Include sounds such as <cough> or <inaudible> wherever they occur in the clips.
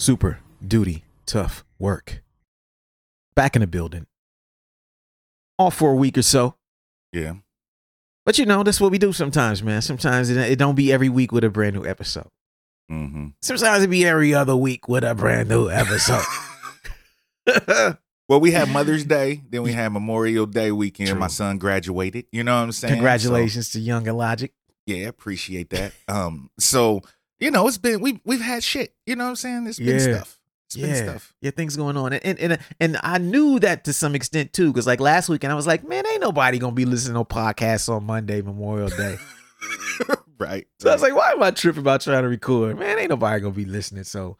Super duty tough work. Back in the building. All for a week or so. Yeah. But you know, that's what we do sometimes, man. Sometimes it, it don't be every week with a brand new episode. Mm-hmm. Sometimes it be every other week with a brand new episode. <laughs> <laughs> Well, we had Mother's Day, then we had Memorial Day weekend. True. My son graduated. You know what I'm saying? Congratulations to Young Illogic. Yeah, appreciate that. Um, so you know, it's been we we've had shit. You know what I'm saying? It's been Yeah. stuff. It's yeah, been stuff. yeah, things going on, and and and I knew that to some extent too, because like last weekend I was like, man, ain't nobody gonna be listening to podcasts on Monday, Memorial Day. <laughs> right. So I was like, why am I tripping about trying to record? Man, ain't nobody gonna be listening. So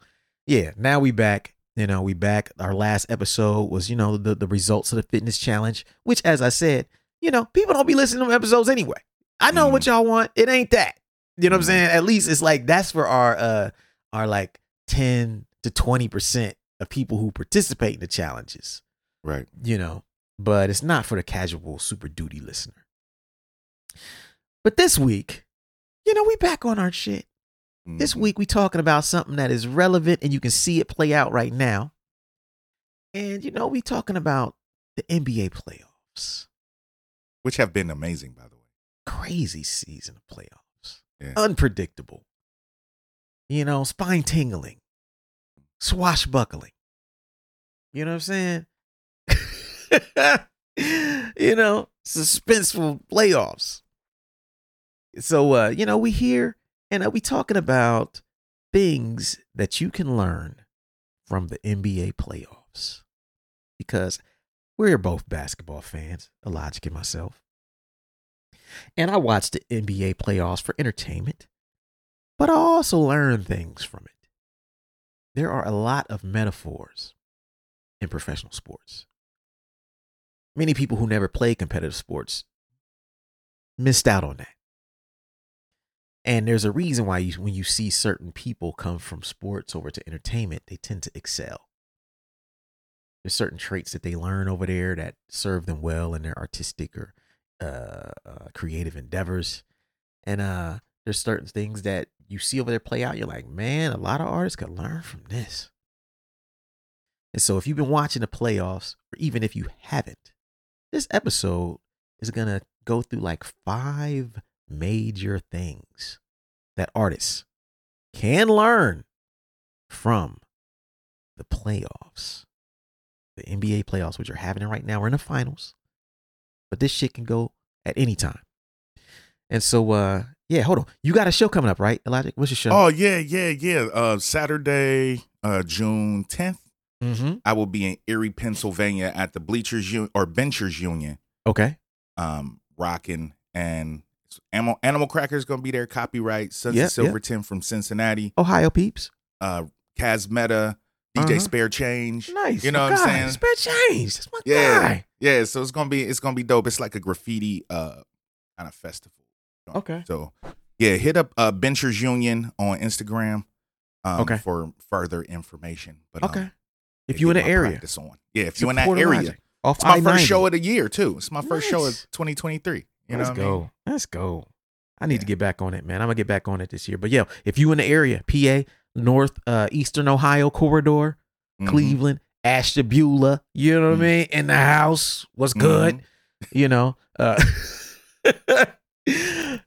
yeah, now we back. You know, we back. Our last episode was, you know, the, the results of the fitness challenge, which as I said, you know, people don't be listening to episodes anyway. I know what mm-hmm. y'all want. It ain't that. You know what I'm Mhm. saying? At least it's like that's for our uh our like 10 to 20% of people who participate in the challenges right. you know, but it's not for the casual super duty listener. But this week, you know, we back on our shit. This Mhm. week we talking about something that is relevant and you can see it play out right now. And you know, we talking about the NBA playoffs. which have been amazing, by the way. Crazy season of playoffs. Yeah. Unpredictable. You know, spine tingling. Swashbuckling. You know what I'm saying? <laughs> you know, suspenseful playoffs. So uh, you know, we here and uh, we talking about things that you can learn from the NBA playoffs. Because we're both basketball fans, Elijah and myself. And I watch the NBA playoffs for entertainment, but I also learn things from it. There are a lot of metaphors in professional sports. Many people who never played competitive sports missed out on that. And there's a reason why you, when you see certain people come from sports over to entertainment, they tend to excel. There's certain traits that they learn over there that serve them well in their artistic or uh, uh, creative endeavors. And uh, there's certain things that you see over there play out. You're like, man, a lot of artists could learn from this. And so if you've been watching the playoffs, or even if you haven't, this episode is to go through like five major things that artists can learn from the playoffs. The NBA playoffs, which are happening right now. We're in the finals. But this shit can go at any time. And so uh yeah, hold on. You got a show coming up, right? Elijah? What's your show? Oh yeah, yeah, yeah. Uh, Saturday, uh, June 10th, mm-hmm. I will be in Erie, Pennsylvania, at the Bleachers Union or Benchers Union, Okay. um, rocking and Animal, Animal Crackers gonna be there. Copyright yeah. of Silverton from Cincinnati. Ohio peeps. Uh, Kaz Meta, DJ Uh-huh. Spare Change. Nice. You know what I'm saying? Spare change. That's my Yeah. guy. Yeah, so it's gonna be it's gonna be dope. It's like a graffiti uh kind of festival. Okay. So yeah, hit up uh Benchers Union on Instagram um Okay. for further information. But Okay. um, if you in the area. practice on. Yeah, if you're in that area. Off It's my I-90. first show of the year too. It's my first show of 2023. You Let's know what go. I mean? Let's go. I need to get back on it, man. I'm gonna get back on it this year. But yeah, if you in the area, PA, North, uh, Eastern Ohio corridor, Mhm. Cleveland, Ashtabula, you know what Mhm. I mean? In the house, what's good? Mhm. You know, uh, <laughs>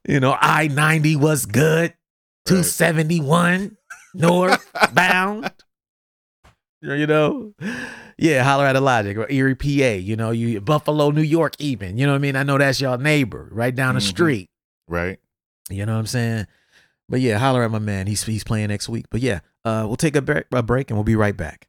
you know, I ninety was good. Two seventy one northbound. <laughs> You know, yeah, holler at Elijah or Erie, PA. You know, you Buffalo, New York, even. You know what I mean? I know that's y'all neighbor right down the Mhm. street. Right. You know what I'm saying? But yeah, holler at my man. He's he's playing next week. But yeah, uh, we'll take a, break a break and we'll be right back.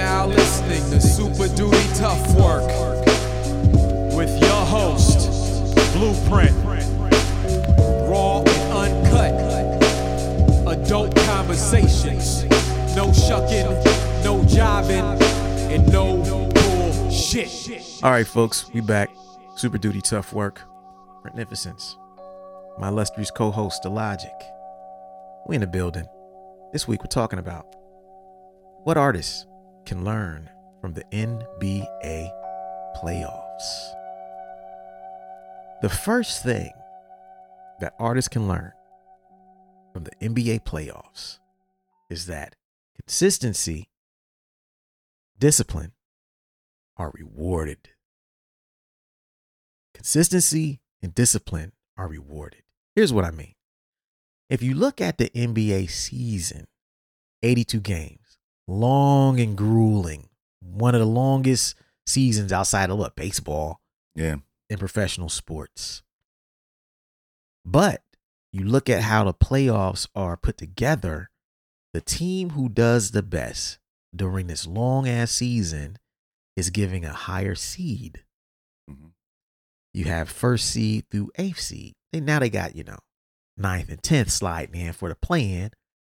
Now listening to Super Duty Tough Work with your host, Blueprint. Raw and uncut. Adult conversations. No shucking, no jiving, and no bullshit. All right, folks, we back. Super Duty Tough Work. Magnificence. My illustrious co-host, Illogic. We in the building. This week we're talking about what artists can learn from the NBA playoffs. The first thing that artists can learn from the NBA playoffs is that consistency, discipline are rewarded. Consistency and discipline are rewarded. Here's what I mean. If you look at the NBA season, 82 games, long and grueling, one of the longest seasons outside of what baseball Yeah. in professional sports. But you look at how the playoffs are put together, the team who does the best during this long ass season is giving a higher seed. Mhm. You have first seed through eighth seed. They now they got, you know, ninth and tenth sliding in for the plan.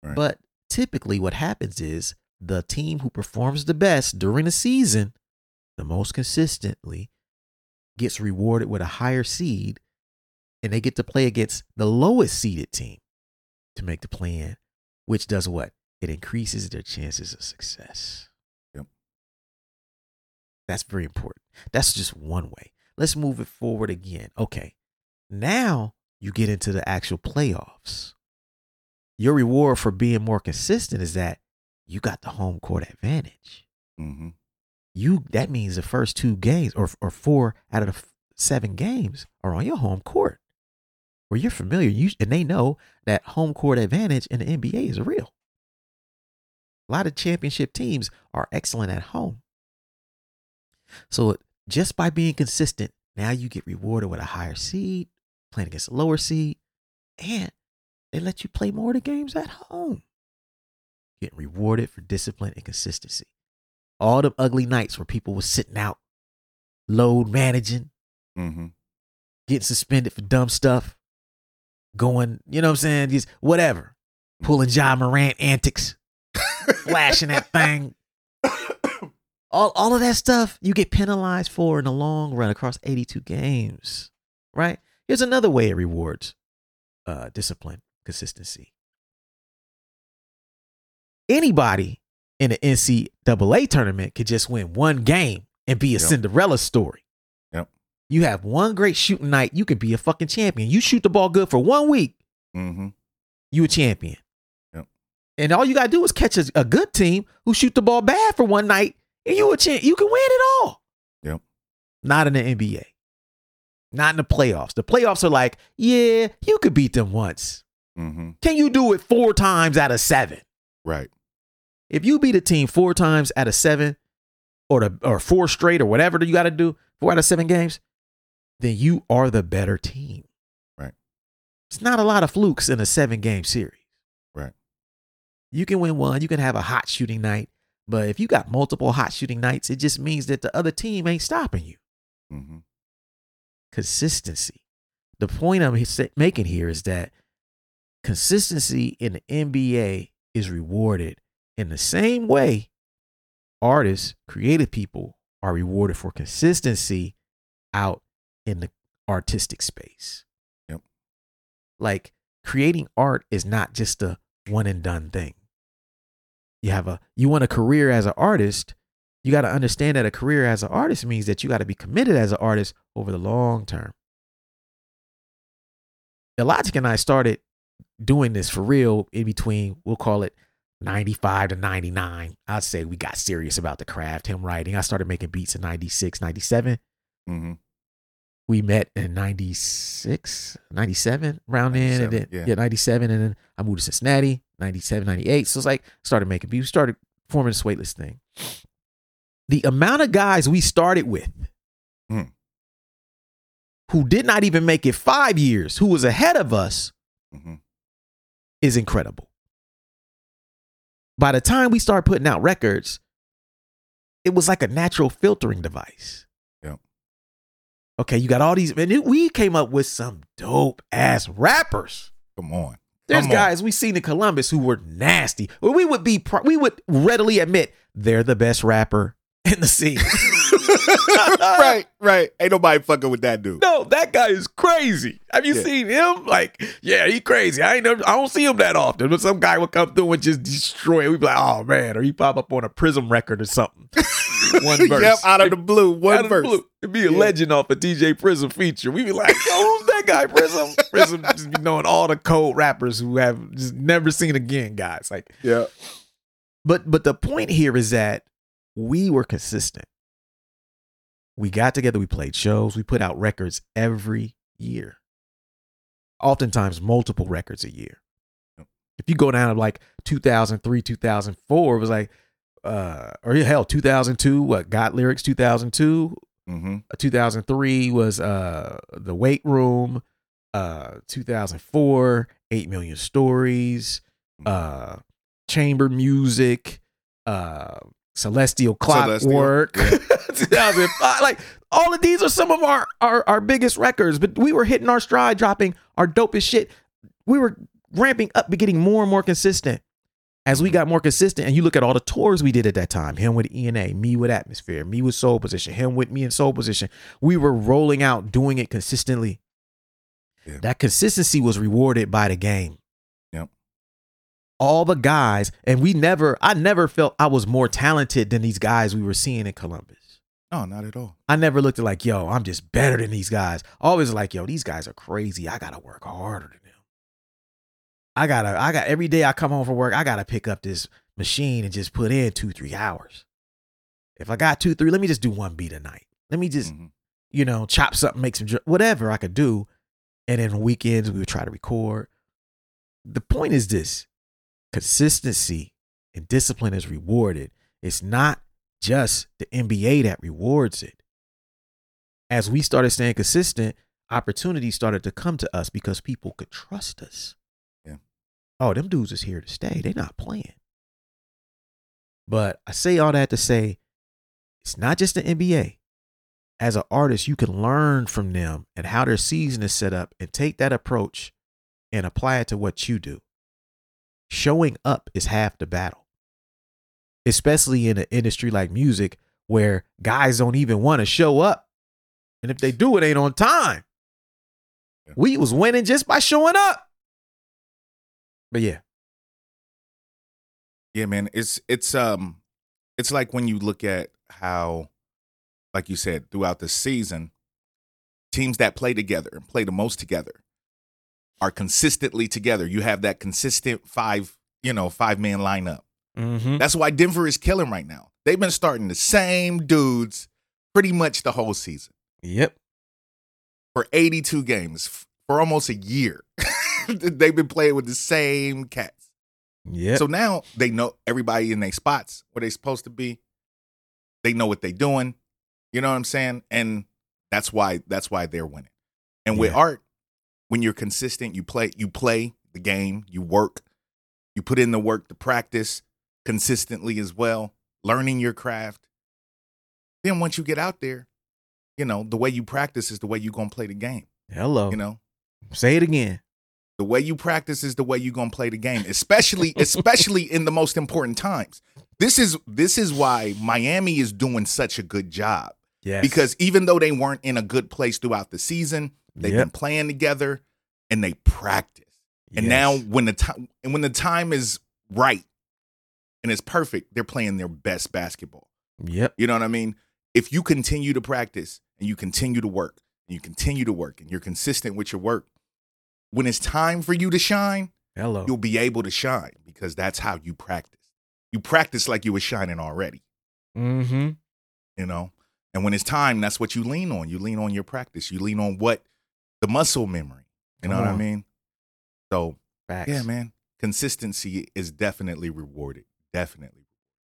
Right. But typically what happens is the team who performs the best during the season, the most consistently, gets rewarded with a higher seed and they get to play against the lowest seeded team to make the plan, which does what? It increases their chances of success. Yep. That's very important. That's just one way. Let's move it forward again. Okay. Now you get into the actual playoffs. Your reward for being more consistent is that you got the home court advantage Mm-hmm. you that means the first two games or or four out of the f- seven games are on your home court where you're familiar you and they know that home court advantage in the NBA is real. A lot of championship teams are excellent at home. So just by being consistent, now you get rewarded with a higher seed, playing against a lower seed, and they let you play more of the games at home. Getting rewarded for discipline and consistency all the ugly nights where people were sitting out, load managing, Mm-hmm. getting suspended for dumb stuff, going, you know what I'm saying, just whatever, pulling Ja Morant antics, flashing that thing. All, all of that stuff you get penalized for in the long run across 82 games, right? Here's another way it rewards uh, discipline, consistency. Anybody in the NCAA tournament could just win one game and be a Yep. Cinderella story. Yep. You have one great shooting night, you could be a fucking champion. You shoot the ball good for one week, Mm-hmm. you a champion. Yep. And all you gotta do is catch a, a good team who shoot the ball bad for one night, and you a champ. You can win it all. Yep. Not in the NBA. Not in the playoffs. The playoffs are like, yeah, you could beat them once. Mm-hmm. Can you do it four times out of seven? Right. If you beat a team four times out of seven, or the or four straight, or whatever you got to do, four out of seven games, then you are the better team. Right. It's not a lot of flukes in a seven game series. Right. You can win one, you can have a hot shooting night, but if you got multiple hot shooting nights, it just means that the other team ain't stopping you. Mm-hmm. Consistency. The point I'm making here is that consistency in the NBA is rewarded in the same way artists, creative people are rewarded for consistency out in the artistic space. Yep. Like creating art is not just a one and done thing. You have a you want a career as an artist, you got to understand that a career as an artist means that you got to be committed as an artist over the long term. Logic and I started doing this for real in between, we'll call it 95 to 99. I'd say we got serious about the craft, him writing. I started making beats in 96, 97. Mm-hmm. We met in 96, 97, around then. And then 97, yeah. yeah. 97. And then I moved to Cincinnati, 97, 98. So it's like, started making beats. Started forming this weightless thing. The amount of guys we started with Mm. who did not even make it five years, who was ahead of us, hmm is incredible. By the time we started putting out records, it was like a natural filtering device. Yep. Okay, you got all these, and it- we came up with some dope ass rappers. Come on. There's Come on. guys we seen in Columbus who were nasty. We would be, pro- we would readily admit they're the best rapper in the scene. <laughs> <laughs> right, right. Ain't nobody fucking with that dude. No, that guy is crazy. Have you Yeah. seen him? Like, yeah, he crazy. I ain't never, I don't see him that often. But some guy would come through and just destroy it. We'd be like, oh man, or he pop up on a Prism record or something. <laughs> One verse. Yep, out of the blue, one Out of the verse. blue. It'd be a Yeah. legend off a DJ Prism feature. We'd be like, yo, who's that guy, Prism? <laughs> Prism just be knowing all the cold rappers who have just never seen again, guys. Like, Yeah. but but the point here is that we were consistent. We got together, we played shows, we put out records every year. Oftentimes multiple records a year. If you go down to like 2003, 2004, it was like uh or hell 2002, what got lyrics 2002, Mm-hmm. uh, 2003 was uh the weight room uh 2004 8 million stories uh chamber music uh celestial Celestial, clockwork. <laughs> 2005 like all of these are some of our, our our biggest records but we were hitting our stride dropping our dopest shit. We were ramping up but getting more and more consistent. As we mm-hmm. got more consistent and you look at all the tours we did at that time him with ena me with atmosphere me with soul position him with me in soul position we were rolling out doing it consistently. Yeah. that consistency was rewarded by the game. All the guys and we never i never felt i was more talented than these guys we were seeing in columbus No, not at all. i never looked at like yo i'm just better than these guys always like yo these guys are crazy i gotta work harder than them i gotta i got every day i come home from work i gotta pick up this machine and just put in two three hours if i got two three let me just do one beat a night let me just Mhm. you know, chop something, make some whatever I could do. And then weekends we would try to record. The point is this consistency and discipline is rewarded. It's not just the NBA that rewards it. As we started staying consistent, opportunities started to come to us because people could trust us. Yeah. Oh, them dudes is here to stay. They're not playing. But I say all that to say it's not just the NBA as an artist, you can learn from them and how their season is set up and take that approach and apply it to what you do. Showing up is half the battle, especially in an industry like music where guys don't even want to show up. And if they do, it ain't on time. We was winning just by showing up. But yeah, Yeah, man. It's it's um it's like when you look at how, like you said, throughout the season, teams that play together and play the most together are consistently together. You have that consistent five, you know, five man lineup. mm-hmm. That's why Denver is killing right now. They've been starting the same dudes pretty much the whole season yep, for 82 games for almost a year. <laughs> They've been playing with the same cats. Yeah. So now they know everybody in their spots where they're supposed to be. They know what they're doing. You know what I'm saying? And that's why that's why they're winning. And with art, when you're consistent, you play you play the game, you work, you put in the work to practice consistently as well, learning your craft. Then once you get out there, you know, the way you practice is the way you're going to play the game, hello. you know? Say it again. The way you practice is the way you're gonna play the game, especially <laughs> especially in the most important times. This is this is why Miami is doing such a good job Yes. because even though they weren't in a good place throughout the season, they've Yep. been playing together and they practice. And Yes. now when the time and when the time is right and it's perfect, they're playing their best basketball. Yep. You know what I mean? If you continue to practice and you continue to work and you continue to work and you're consistent with your work, when it's time for you to shine, Hello. you'll be able to shine because that's how you practice. You practice like you were shining already, Mm-hmm. you know? And when it's time, that's what you lean on. You lean on your practice. You lean on what the muscle memory. You know Come what I mean? So, Facts. yeah, man. Consistency is definitely rewarded. Definitely.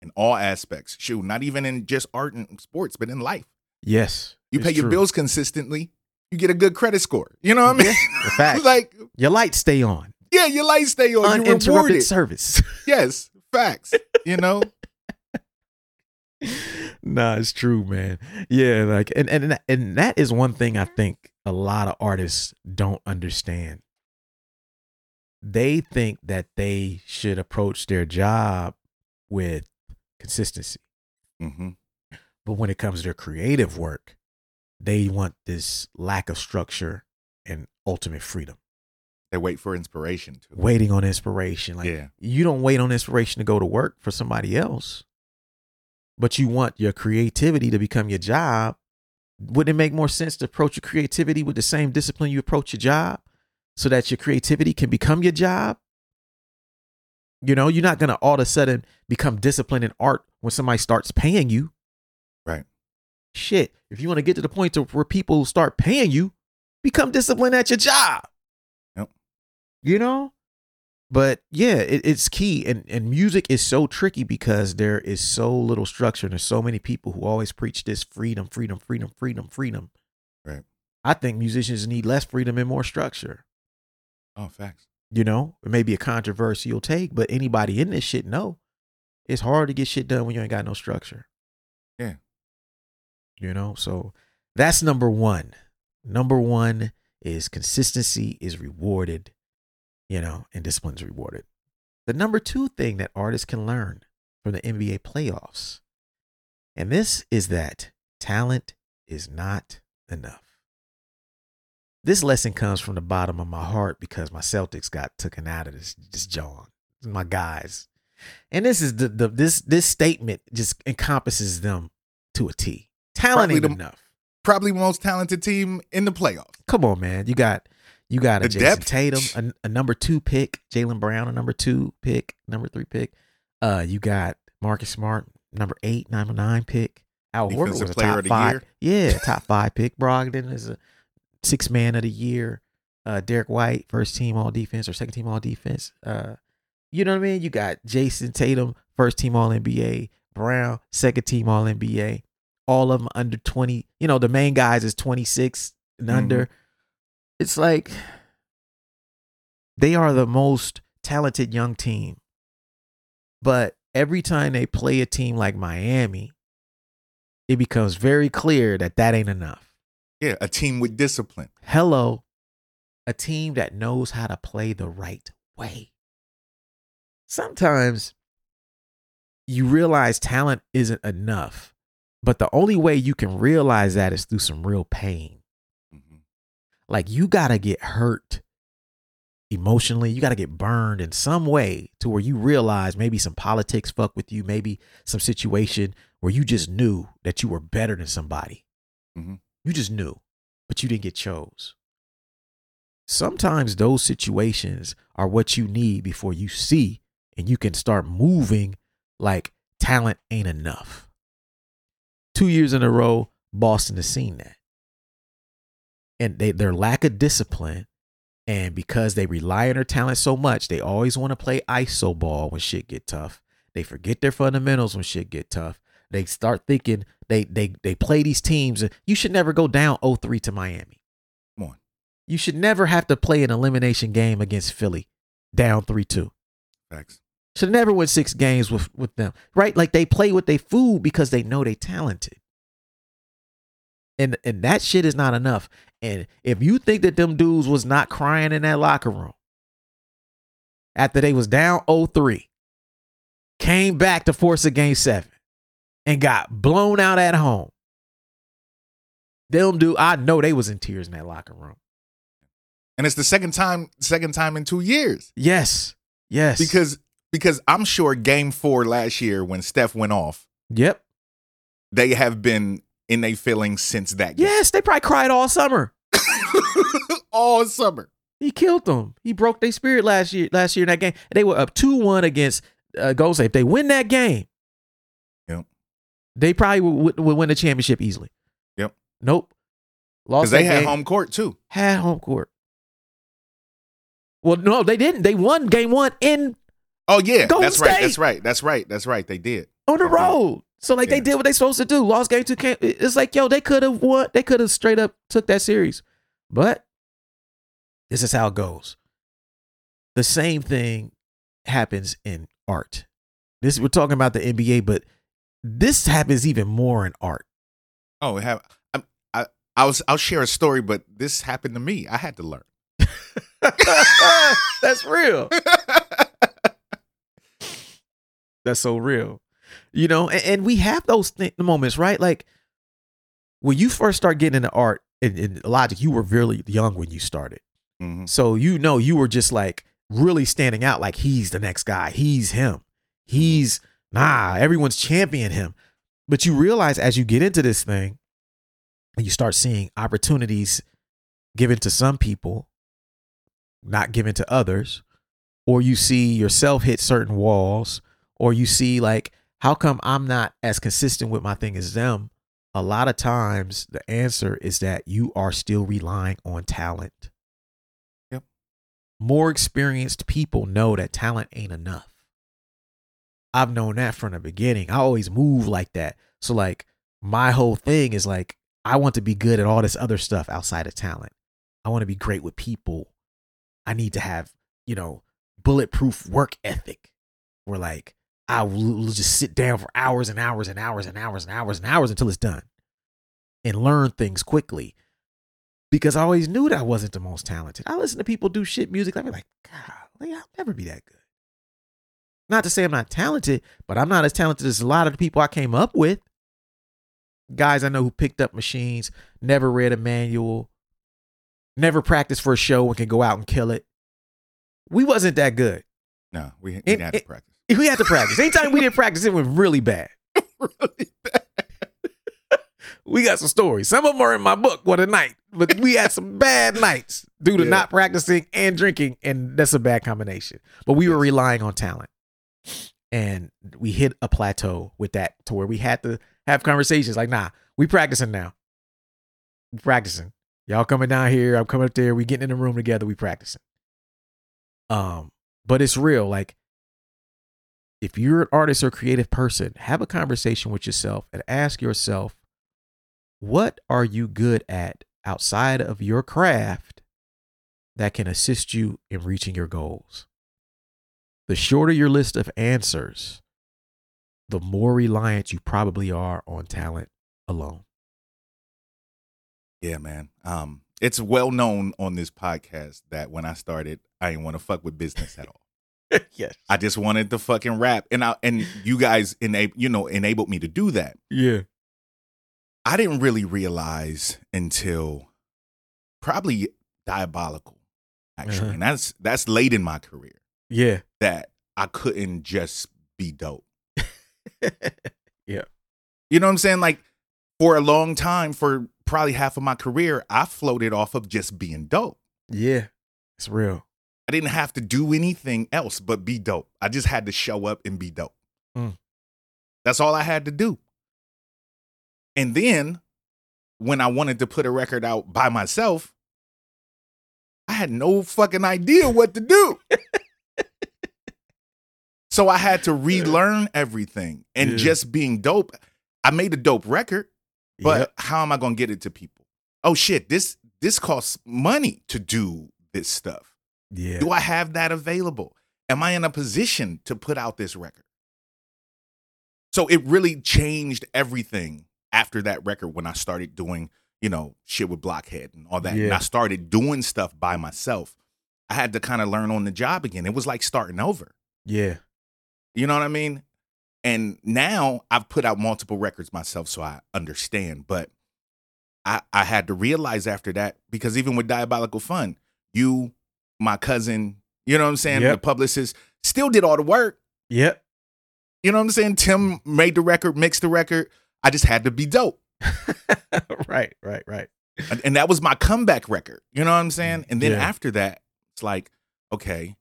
in all aspects. Shoot, not even in just art and sports, but in life. Yes. You pay your true. bills consistently, you get a good credit score. You know what I mean? Yeah, fact. <laughs> like, Your lights stay on. yeah, your lights stay on. You're Uninterrupted rewarded. service. <laughs> Yes, facts. You know, nah, it's true, man. Yeah, like and and and that is one thing I think a lot of artists don't understand. They think that they should approach their job with consistency. hmm But when it comes to their creative work, they want this lack of structure and ultimate freedom. they wait for inspiration too. Waiting on inspiration. Like yeah, you don't wait on inspiration to go to work for somebody else, but you want your creativity to become your job. Wouldn't it make more sense to approach your creativity with the same discipline you approach your job so that your creativity can become your job? You know, you're not going to all of a sudden become disciplined in art when somebody starts paying you. Right. Shit. If you want to get to the point to where people start paying you, become disciplined at your job. Yep. You know? But yeah, it, it's key. And and music is so tricky because there is so little structure and there's so many people who always preach this freedom, freedom, freedom, freedom, freedom. Right. I think musicians need less freedom and more structure. oh, facts. You know, it may be a controversial take, but anybody in this shit know it's hard to get shit done when you ain't got no structure. Yeah. You know, so that's number one. Number one is consistency is rewarded, you know, and discipline is rewarded. The number two thing that artists can learn from the NBA playoffs, and this is that talent is not enough. This lesson comes from the bottom of my heart because my Celtics got taken out of this this John. My guys. And this is the, the this this statement just encompasses them to a T. Talent Probably ain't the- enough. Probably most talented team in the playoffs. Come on, man. You got you got a The Jayson depth. Tatum, a, a number two pick, Jaylen Brown, a number two pick, number three pick. Uh, you got Marcus Smart, number eight, number nine pick. Al Horford was a player top of the five. year. Yeah, <laughs> top five pick. Brogdon is a six man of the year. Uh, Derrick White, first team all defense or second team all defense. Uh, you know what I mean? You got Jayson Tatum, first team all NBA. Brown, second team all NBA. All of them under 20. You know, the main guys is 26 and Mhm. under. It's like they are the most talented young team. But every time they play a team like Miami, it becomes very clear that that ain't enough. Yeah, a team with discipline. Hello, a team that knows how to play the right way. Sometimes you realize talent isn't enough, but the only way you can realize that is through some real pain. Like you got to get hurt emotionally, you got to get burned in some way to where you realize maybe some politics fuck with you, maybe some situation where you just knew that you were better than somebody. Mhm. You just knew, but you didn't get chose. Sometimes those situations are what you need before you see and you can start moving like talent ain't enough. Two years in a row, Boston has seen that. And they, their lack of discipline, and because they rely on their talent so much, they always want to play ISO ball when shit get tough. They forget their fundamentals when shit get tough. They start thinking they they they play these teams. and You should never go down 0-3 to Miami. Come on. You should never have to play an elimination game against Philly down 3-2. Facts. Should never win six games with, with them. Right? Like they play with their food because they know they talented. And and that shit is not enough. And if you think that them dudes was not crying in that locker room after they was down 0-3, came back to force a game seven, and got blown out at home. Them dude, I know they was in tears in that locker room. And it's the second time, second time in two years. Yes. Yes. Because because I'm sure game four last year when Steph went off, Yep. they have been in their feelings since that game. Yes, they probably cried all summer. <laughs> All summer. He killed them. He broke their spirit last year. Last year in that game, they were up two one against uh, Golden State. If they win that game, Yep. they probably would, would win the championship easily. Yep. Nope. Lost Because they had game. home court too. Had home court. Well, no, they didn't. They won game one in. Oh yeah, Golden that's right. That's right. That's right. That's right. They did. on the road. So like they did what they supposed to do. Lost game two. Can't, it's like yo, they could have won. They could have straight up took that series, but this is how it goes. The same thing happens in art. This we're talking about the NBA, but this happens even more in art. Oh, have I, I I was I'll share a story, but this happened to me. I had to learn. <laughs> That's real. <laughs> That's so real. You know, and, and we have those th- moments, right? Like when you first start getting into art and, and logic, you were really young when you started. Mhm. So you know you were just like really standing out like he's the next guy. He's him. He's nah, everyone's championing him. But you realize as you get into this thing and you start seeing opportunities given to some people, not given to others, or you see yourself hit certain walls, or you see like, how come I'm not as consistent with my thing as them? A lot of times the answer is that you are still relying on talent. Yep. More experienced people know that talent ain't enough. I've known that from the beginning. I always move like that. So like my whole thing is like I want to be good at all this other stuff outside of talent. I want to be great with people. I need to have, you know, bulletproof work ethic where like I will just sit down for hours and hours and hours and hours and hours and hours until it's done and learn things quickly. Because I always knew that I wasn't the most talented. I listen to people do shit music. I'd be like, God, I'll never be that good. Not to say I'm not talented, but I'm not as talented as a lot of the people I came up with. Guys I know who picked up machines, never read a manual, never practiced for a show and can go out and kill it. We wasn't that good. No, we, we It- had to practice. We had to practice. Anytime we didn't practice, it went really bad. <laughs> really bad. We got some stories. Some of them are in my book. What a night! But we had some bad <laughs> nights due to Yeah. not practicing and drinking, and that's a bad combination. But we were relying on talent, and we hit a plateau with that to where we had to have conversations like, "Nah, we practicing now. We practicing. Y'all coming down here. I'm coming up there. We getting in the room together. We practicing." Um, but it's real. Like, if you're an artist or creative person, have a conversation with yourself and ask yourself, what are you good at outside of your craft that can assist you in reaching your goals? The shorter your list of answers, the more reliant you probably are on talent alone. Yeah, man. Um, it's well known on this podcast that when I started, I didn't want to fuck with business at all. <laughs> yes. I just wanted to fucking rap, and I and you guys enable you know enabled me to do that. Yeah. I didn't really realize until probably diabolical, actually, Uh-huh. and that's that's late in my career Yeah. that I couldn't just be dope. <laughs> yeah. You know what I'm saying? Like for a long time, for probably half of my career, I floated off of just being dope. Yeah. It's real. I didn't have to do anything else but be dope. I just had to show up and be dope. Mm. That's all I had to do. And then when I wanted to put a record out by myself, I had no fucking idea what to do. so I had to <laughs> relearn everything. And Yeah. just being dope, I made a dope record, but Yep. how am I going to get it to people? Oh shit, this this costs money to do this stuff. Yeah. Do I have that available? Am I in a position to put out this record? So it really changed everything after that record when I started doing, you know, shit with Blockhead and all that. And I started doing stuff by myself. I had to kind of learn on the job again. It was like starting over. yeah. You know what I mean? And now I've put out multiple records myself, so I understand. But I, I had to realize after that, because even with Diabolical Fun, you, my cousin, you know what I'm saying? Yep. The publicist still did all the work. Yep. You know what I'm saying? Tim made the record, mixed the record. I just had to be dope. <laughs> right, right, right. And, that was my comeback record. You know what I'm saying? And then Yeah. after that, it's like, okay,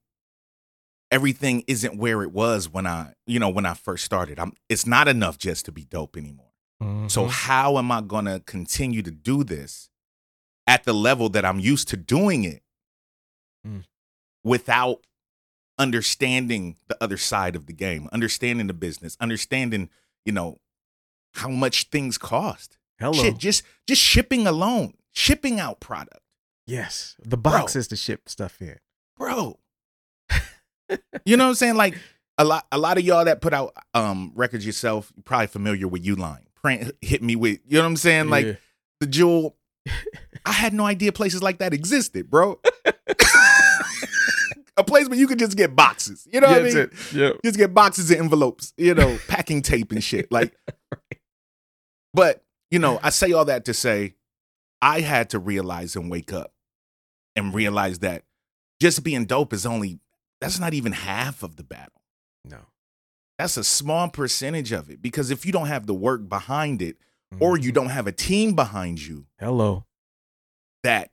everything isn't where it was when I, you know, when I first started. I'm it's not enough just to be dope anymore. So Mhm. how am I gonna continue to do this at the level that I'm used to doing it Mm. without understanding the other side of the game, understanding the business, understanding, you know, how much things cost. Hello. Shit, just just shipping alone, shipping out product. Yes. The box is to ship stuff in. Bro. you know what I'm saying? Like a lot a lot of y'all that put out um records yourself, you're probably familiar with Uline. Print hit me with, you know what I'm saying? Like Yeah. the jewel. I had no idea places like that existed, bro. <laughs> a place where you could just get boxes. You know what I mean? Yeah. Just get boxes and envelopes, you know, <laughs> packing tape and shit. Like, <laughs> but you know, I say all that to say, I had to realize and wake up and realize that just being dope is only that's not even half of the battle. No. That's a small percentage of it because if you don't have the work behind it, or you mm-hmm. don't have a team behind you Hello. that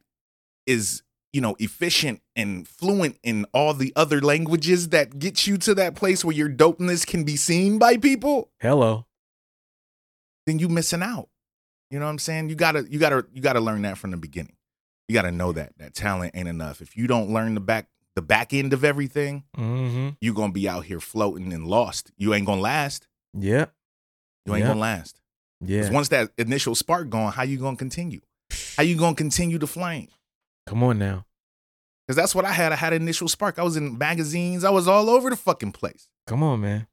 is you know efficient and fluent in all the other languages that get you to that place where your dopeness can be seen by people Hello. then you missing out you know what i'm saying you gotta you gotta you gotta learn that from the beginning you gotta know that that talent ain't enough if you don't learn the back the back end of everything Mm-hmm. you gonna be out here floating and lost you ain't gonna last Yeah. you ain't Yeah. gonna last Yeah. once that initial spark gone how you gonna continue how you gonna continue to flame Come on now. Because that's what I had. I had an initial spark. I was in magazines. I was all over the fucking place. Come on, man.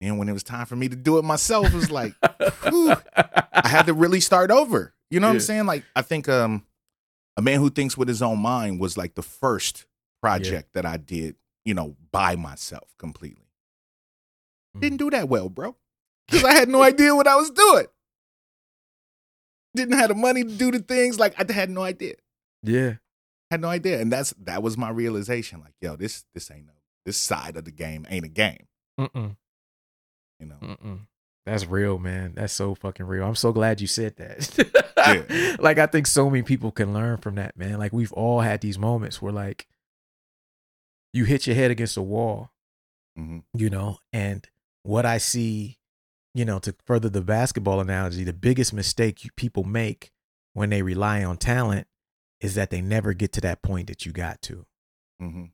And when it was time for me to do it myself, it was like, <laughs> whew, I had to really start over. You know what I'm saying? Like, I think um, A Man Who Thinks with His Own Mind was like the first project that I did, you know, by myself completely. Mm. Didn't do that well, bro. Because I had no idea what I was doing. Didn't have the money to do the things. Like, I had no idea. Yeah. had no idea. And that's that was my realization. Like, yo, this this ain't no this side of the game ain't a game. Mm-mm. You know. Mm-mm. That's real, man. That's so fucking real. I'm so glad you said that. Yeah. <laughs> Like I think so many people can learn from that, man. Like we've all had these moments where like you hit your head against a wall, hmm you know, and what I see, you know, to further the basketball analogy, the biggest mistake you, people make when they rely on talent is that they never get to that point that you got to. hmm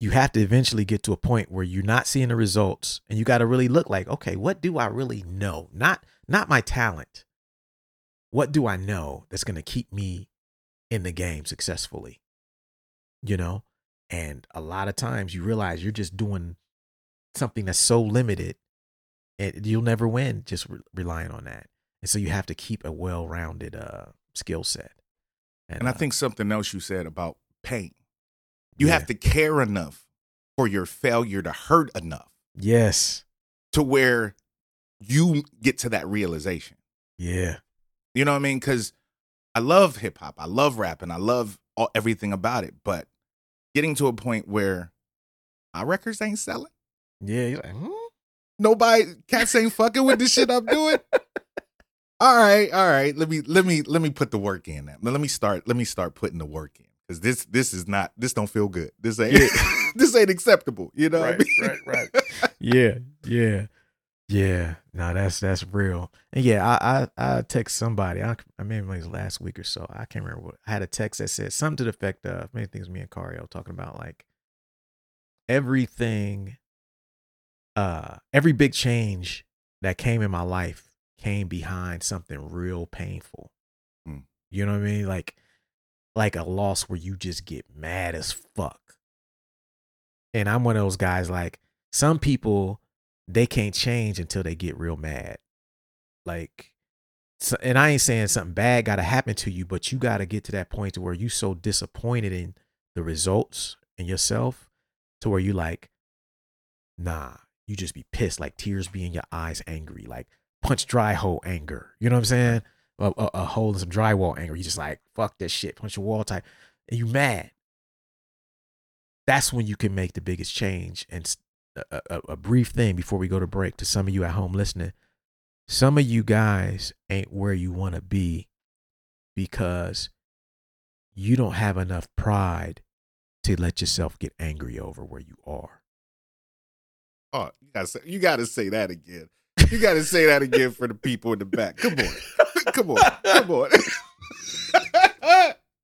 you have to eventually get to a point where you're not seeing the results and you got to really look like okay what do i really know? Not not my talent. What do i know that's going to keep me in the game successfully? You know? And a lot of times you realize you're just doing something that's so limited and you'll never win just re- relying on that and so you have to keep a well-rounded uh skill set And I uh, think something else you said about pain. You yeah. have to care enough for your failure to hurt enough yes to where you get to that realization. yeah You know what I mean? Because I love hip hop, I love rap, and I love all, everything about it. But getting to a point where my records ain't selling, yeah you're like, hmm? Nobody, cats ain't fucking with the shit I'm doing. All right, all right. Let me let me let me put the work in. Now. Let me start. Let me start putting the work in because this this is not this don't feel good. This ain't <laughs> this ain't acceptable. You know what I mean? right, right. <laughs> yeah, yeah, yeah. No, that's that's real. And yeah, I I, I text somebody. I I remember it was last week or so. I can't remember what. I had a text that said something to the effect of many things. Me and Cario talking about like everything. Uh, every big change that came in my life came behind something real painful. Hmm. You know what I mean? Like, like a loss where you just get mad as fuck. And I'm one of those guys like some people they can't change until they get real mad. Like so, and I ain't saying something bad got to happen to you, but you got to get to that point to where you so disappointed in the results and yourself to where you like nah, you just be pissed like tears be in your eyes angry, like punch dry hole anger. You know what I'm saying? A, a, a hole in some drywall anger. You just like fuck this shit, punch a wall type, and you mad that's when you can make the biggest change. And a brief thing before we go to break to some of you at home listening. Some of you guys ain't where you want to be because you don't have enough pride to let yourself get angry over where you are. Oh, you gotta say, you gotta say that again. You gotta say that again for the people in the back. Come on, <laughs> come on, come on.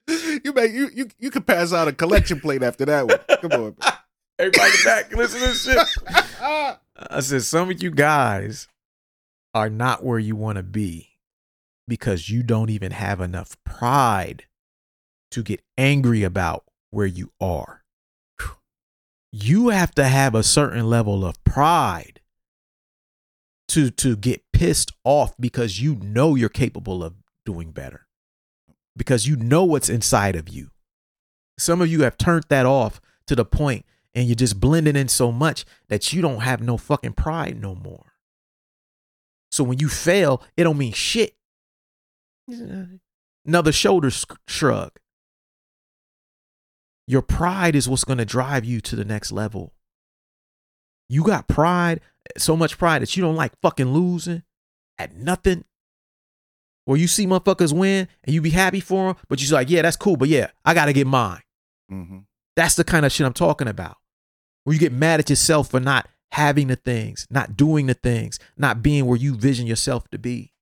<laughs> you may you you you could pass out a collection plate after that one. Come on. man. Everybody back, listen to this shit. <laughs> I said, some of you guys are not where you want to be because you don't even have enough pride to get angry about where you are. You have to have a certain level of pride to to get pissed off because you know you're capable of doing better. Because you know what's inside of you. Some of you have turned that off to the point and you're just blending in so much that you don't have no fucking pride no more. So when you fail, it don't mean shit. <laughs> Another shoulder shrug. Your pride is what's going to drive you to the next level. You got pride, so much pride that you don't like fucking losing at nothing. Or you see motherfuckers win and you be happy for them, but you're like, yeah, that's cool, but yeah, I got to get mine. hmm That's the kind of shit I'm talking about. Where you get mad at yourself for not having the things, not doing the things, not being where you vision yourself to be.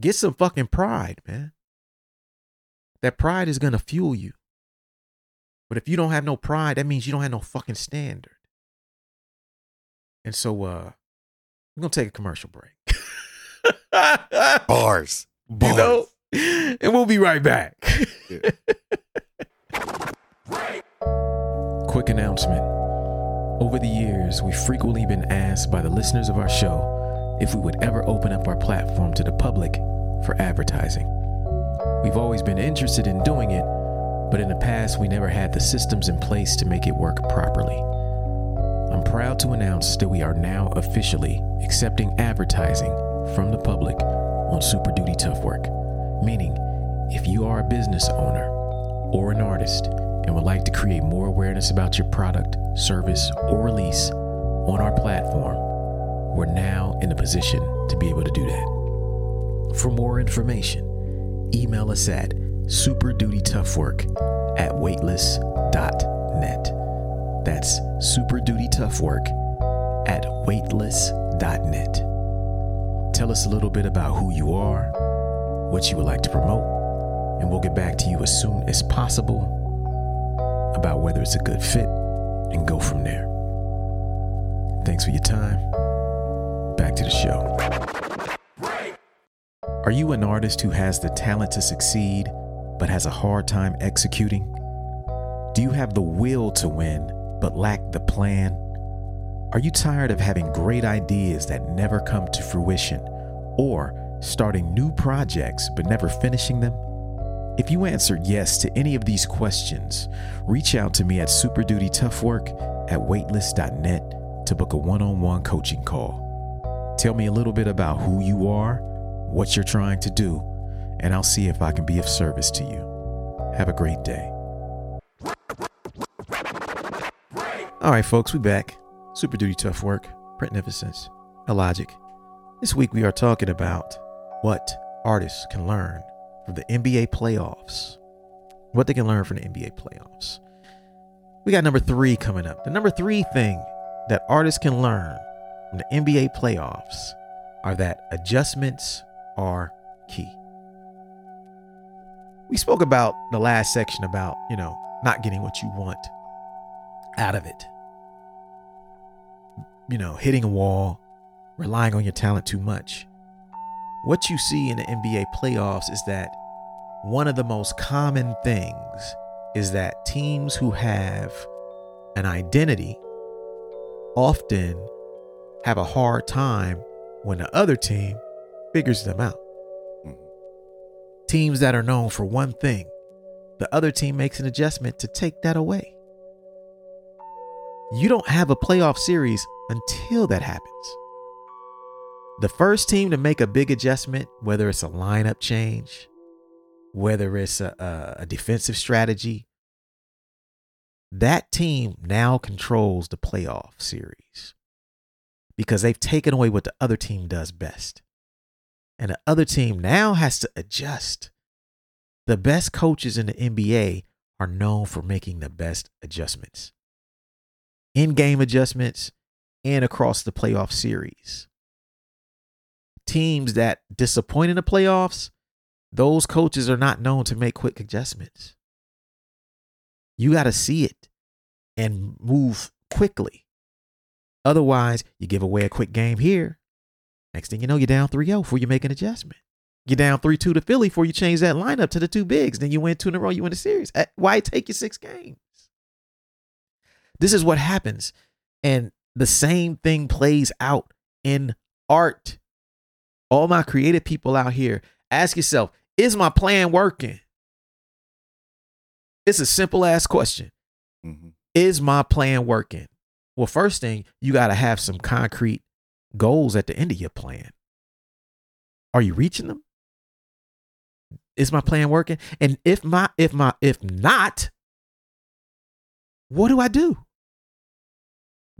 Get some fucking pride, man. That pride is going to fuel you. But if you don't have no pride, that means you don't have no fucking standard. And so uh we're to take a commercial break. Bars. <laughs> you know? And we'll be right back. Yeah. <laughs> Quick announcement. Over the years, we've frequently been asked by the listeners of our show if we would ever open up our platform to the public for advertising. We've always been interested in doing it, but in the past, we never had the systems in place to make it work properly. I'm proud to announce that we are now officially accepting advertising from the public on Super Duty Tough Work, meaning if you are a business owner or an artist and would like to create more awareness about your product, service, or release on our platform, we're now in a position to be able to do that. For more information, email us at superdutytoughwork at weightless.net. That's super duty tough work at weightless.net. Tell us a little bit about who you are, what you would like to promote, and we'll get back to you as soon as possible about whether it's a good fit and go from there. Thanks for your time. Back to the show. Are you an artist who has the talent to succeed but has a hard time executing? Do you have the will to win but lack the plan? Are you tired of having great ideas that never come to fruition or starting new projects but never finishing them? If you answered yes to any of these questions, reach out to me at superdutytoughwork at weightless.net to book a one on one coaching call. Tell me a little bit about who you are, what you're trying to do, and I'll see if I can be of service to you. Have a great day. All right, folks, we back. Super Duty Tough Work, Printnificence, Illogic. This week we are talking about what artists can learn from the NBA playoffs. What they can learn from the NBA playoffs. We got number three coming up. The number three thing that artists can learn from the NBA playoffs are that adjustments are key. We spoke about the last section about, you know, not getting what you want out of it. You know, hitting a wall, relying on your talent too much. What you see in the NBA playoffs is that one of the most common things is that teams who have an identity often have a hard time when the other team figures them out. Teams that are known for one thing, the other team makes an adjustment to take that away. You don't have a playoff series until that happens. The first team to make a big adjustment, whether it's a lineup change, whether it's a, a, defensive strategy, that team now controls the playoff series because they've taken away what the other team does best. And the other team now has to adjust. The best coaches in the NBA are known for making the best adjustments in game adjustments and across the playoff series. Teams that disappoint in the playoffs, those coaches are not known to make quick adjustments. You got to see it and move quickly. Otherwise, you give away a quick game here. Next thing you know, you're down 3 0 before you make an adjustment. You're down 3 2 to Philly before you change that lineup to the two bigs. Then you win two in a row, you win the series. Uh, Why take you six games? This is what happens. And the same thing plays out in art. All my creative people out here, ask yourself, is my plan working? It's a simple ass question. Mhm. Is my plan working? Well, first thing, you got to have some concrete goals at the end of your plan. Are you reaching them? Is my plan working? And if my if my if not, what do I do?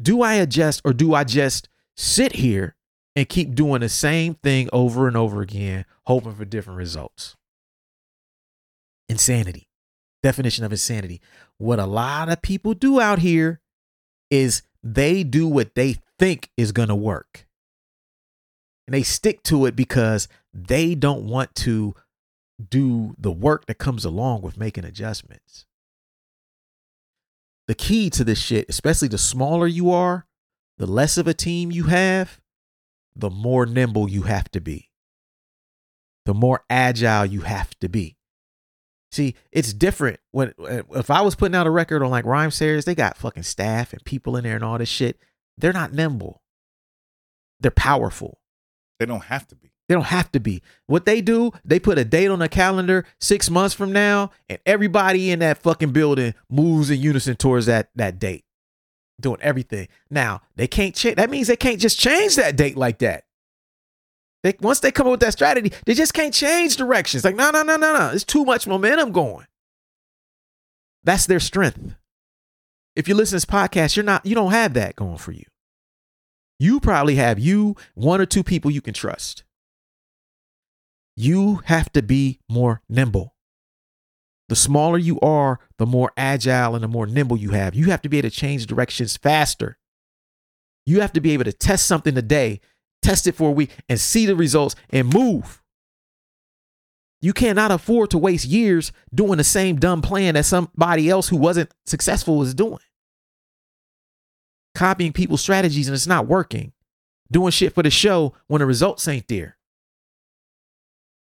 Do I adjust or do I just sit here and keep doing the same thing over and over again, hoping for different results? Insanity. Definition of insanity. What a lot of people do out here is they do what they think is going to work. And they stick to it because they don't want to do the work that comes along with making adjustments. The key to this shit, especially the smaller you are, the less of a team you have, the more nimble you have to be. The more agile you have to be. See, it's different when if I was putting out a record on like Rhymesayers, they got fucking staff and people in there and all this shit. They're not nimble. They're powerful. They don't have to be. They don't have to be. What they do, they put a date on the calendar six months from now, and everybody in that fucking building moves in unison towards that that date, doing everything. Now they can't change. That means they can't just change that date like that. They once they come up with that strategy, they just can't change directions. Like no, no, no, no, no. It's too much momentum going. That's their strength. If you listen to this podcast, you're not. You don't have that going for you. You probably have you one or two people you can trust you have to be more nimble. The smaller you are, the more agile and the more nimble you have. You have to be able to change directions faster. You have to be able to test something today, test it for a week, and see the results and move. You cannot afford to waste years doing the same dumb plan that somebody else who wasn't successful was doing. Copying people's strategies and it's not working. Doing shit for the show when the results ain't there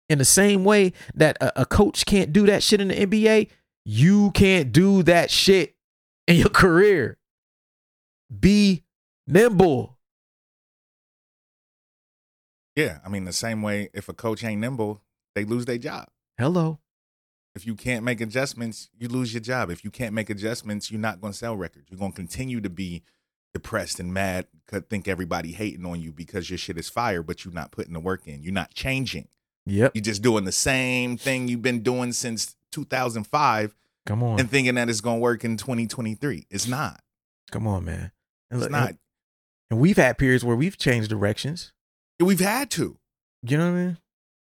in the same way that a, a, coach can't do that shit in the NBA, you can't do that shit in your <laughs> career. Be nimble. Yeah, I mean the same way if a coach ain't nimble, they lose their job. Hello. If you can't make adjustments, you lose your job. If you can't make adjustments, you're not going to sell records. You're going to continue to be depressed and mad, could think everybody hating on you because your shit is fire, but you're not putting the work in. You're not changing. Yep. You're just doing the same thing you've been doing since 2005 Come on. and thinking that it's going to work in 2023. It's not. Come on, man. And It's look, not. And, and we've had periods where we've changed directions. We've had to. You know what I mean?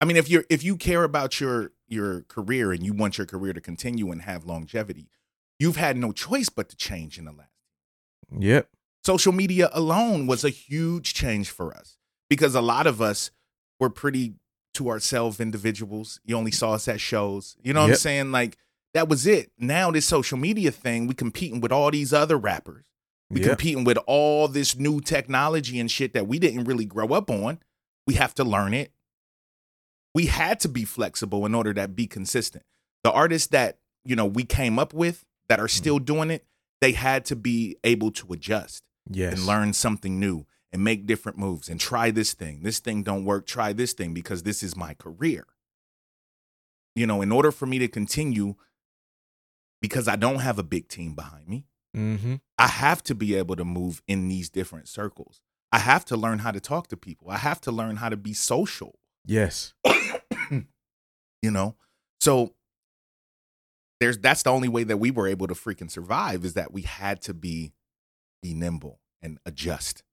I mean, if you're if you care about your your career and you want your career to continue and have longevity, you've had no choice but to change in the last. Yep. Social media alone was a huge change for us because a lot of us were pretty to ourselves individuals. You only saw us at shows. You know what I'm saying? Like that was it. Now this social media thing, we competing with all these other rappers. We Yep. competing with all this new technology and shit that we didn't really grow up on. We have to learn it. We had to be flexible in order to be consistent. The artists that, you know, we came up with that are mm-hmm. still doing it, they had to be able to adjust Yes. and learn something new and make different moves and try this thing. This thing don't work, try this thing because this is my career. You know, in order for me to continue because I don't have a big team behind me, Mm-hmm. I have to be able to move in these different circles. I have to learn how to talk to people. I have to learn how to be social, Yes. <coughs> you know? So there's that's the only way that we were able to freaking survive is that we had to be be nimble and adjust,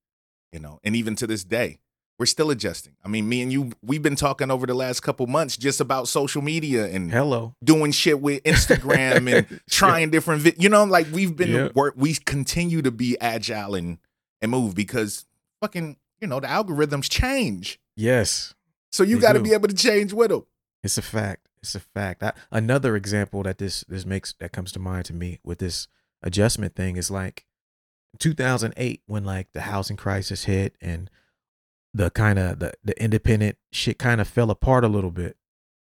you know. And even to this day, we're still adjusting. I mean, me and you we've been talking over the last couple months just about social media and Hello. doing shit with Instagram and <laughs> trying different, vi- you know, like we've been work. We continue to be agile and and move because fucking, you know, the algorithms change. Yes. So you got to be able to change with them. It's a fact. It's a fact. I, another example that this this makes that comes to mind to me with this adjustment thing is like 2008 when like the housing crisis hit and the kind of the, the independent shit kind of fell apart a little bit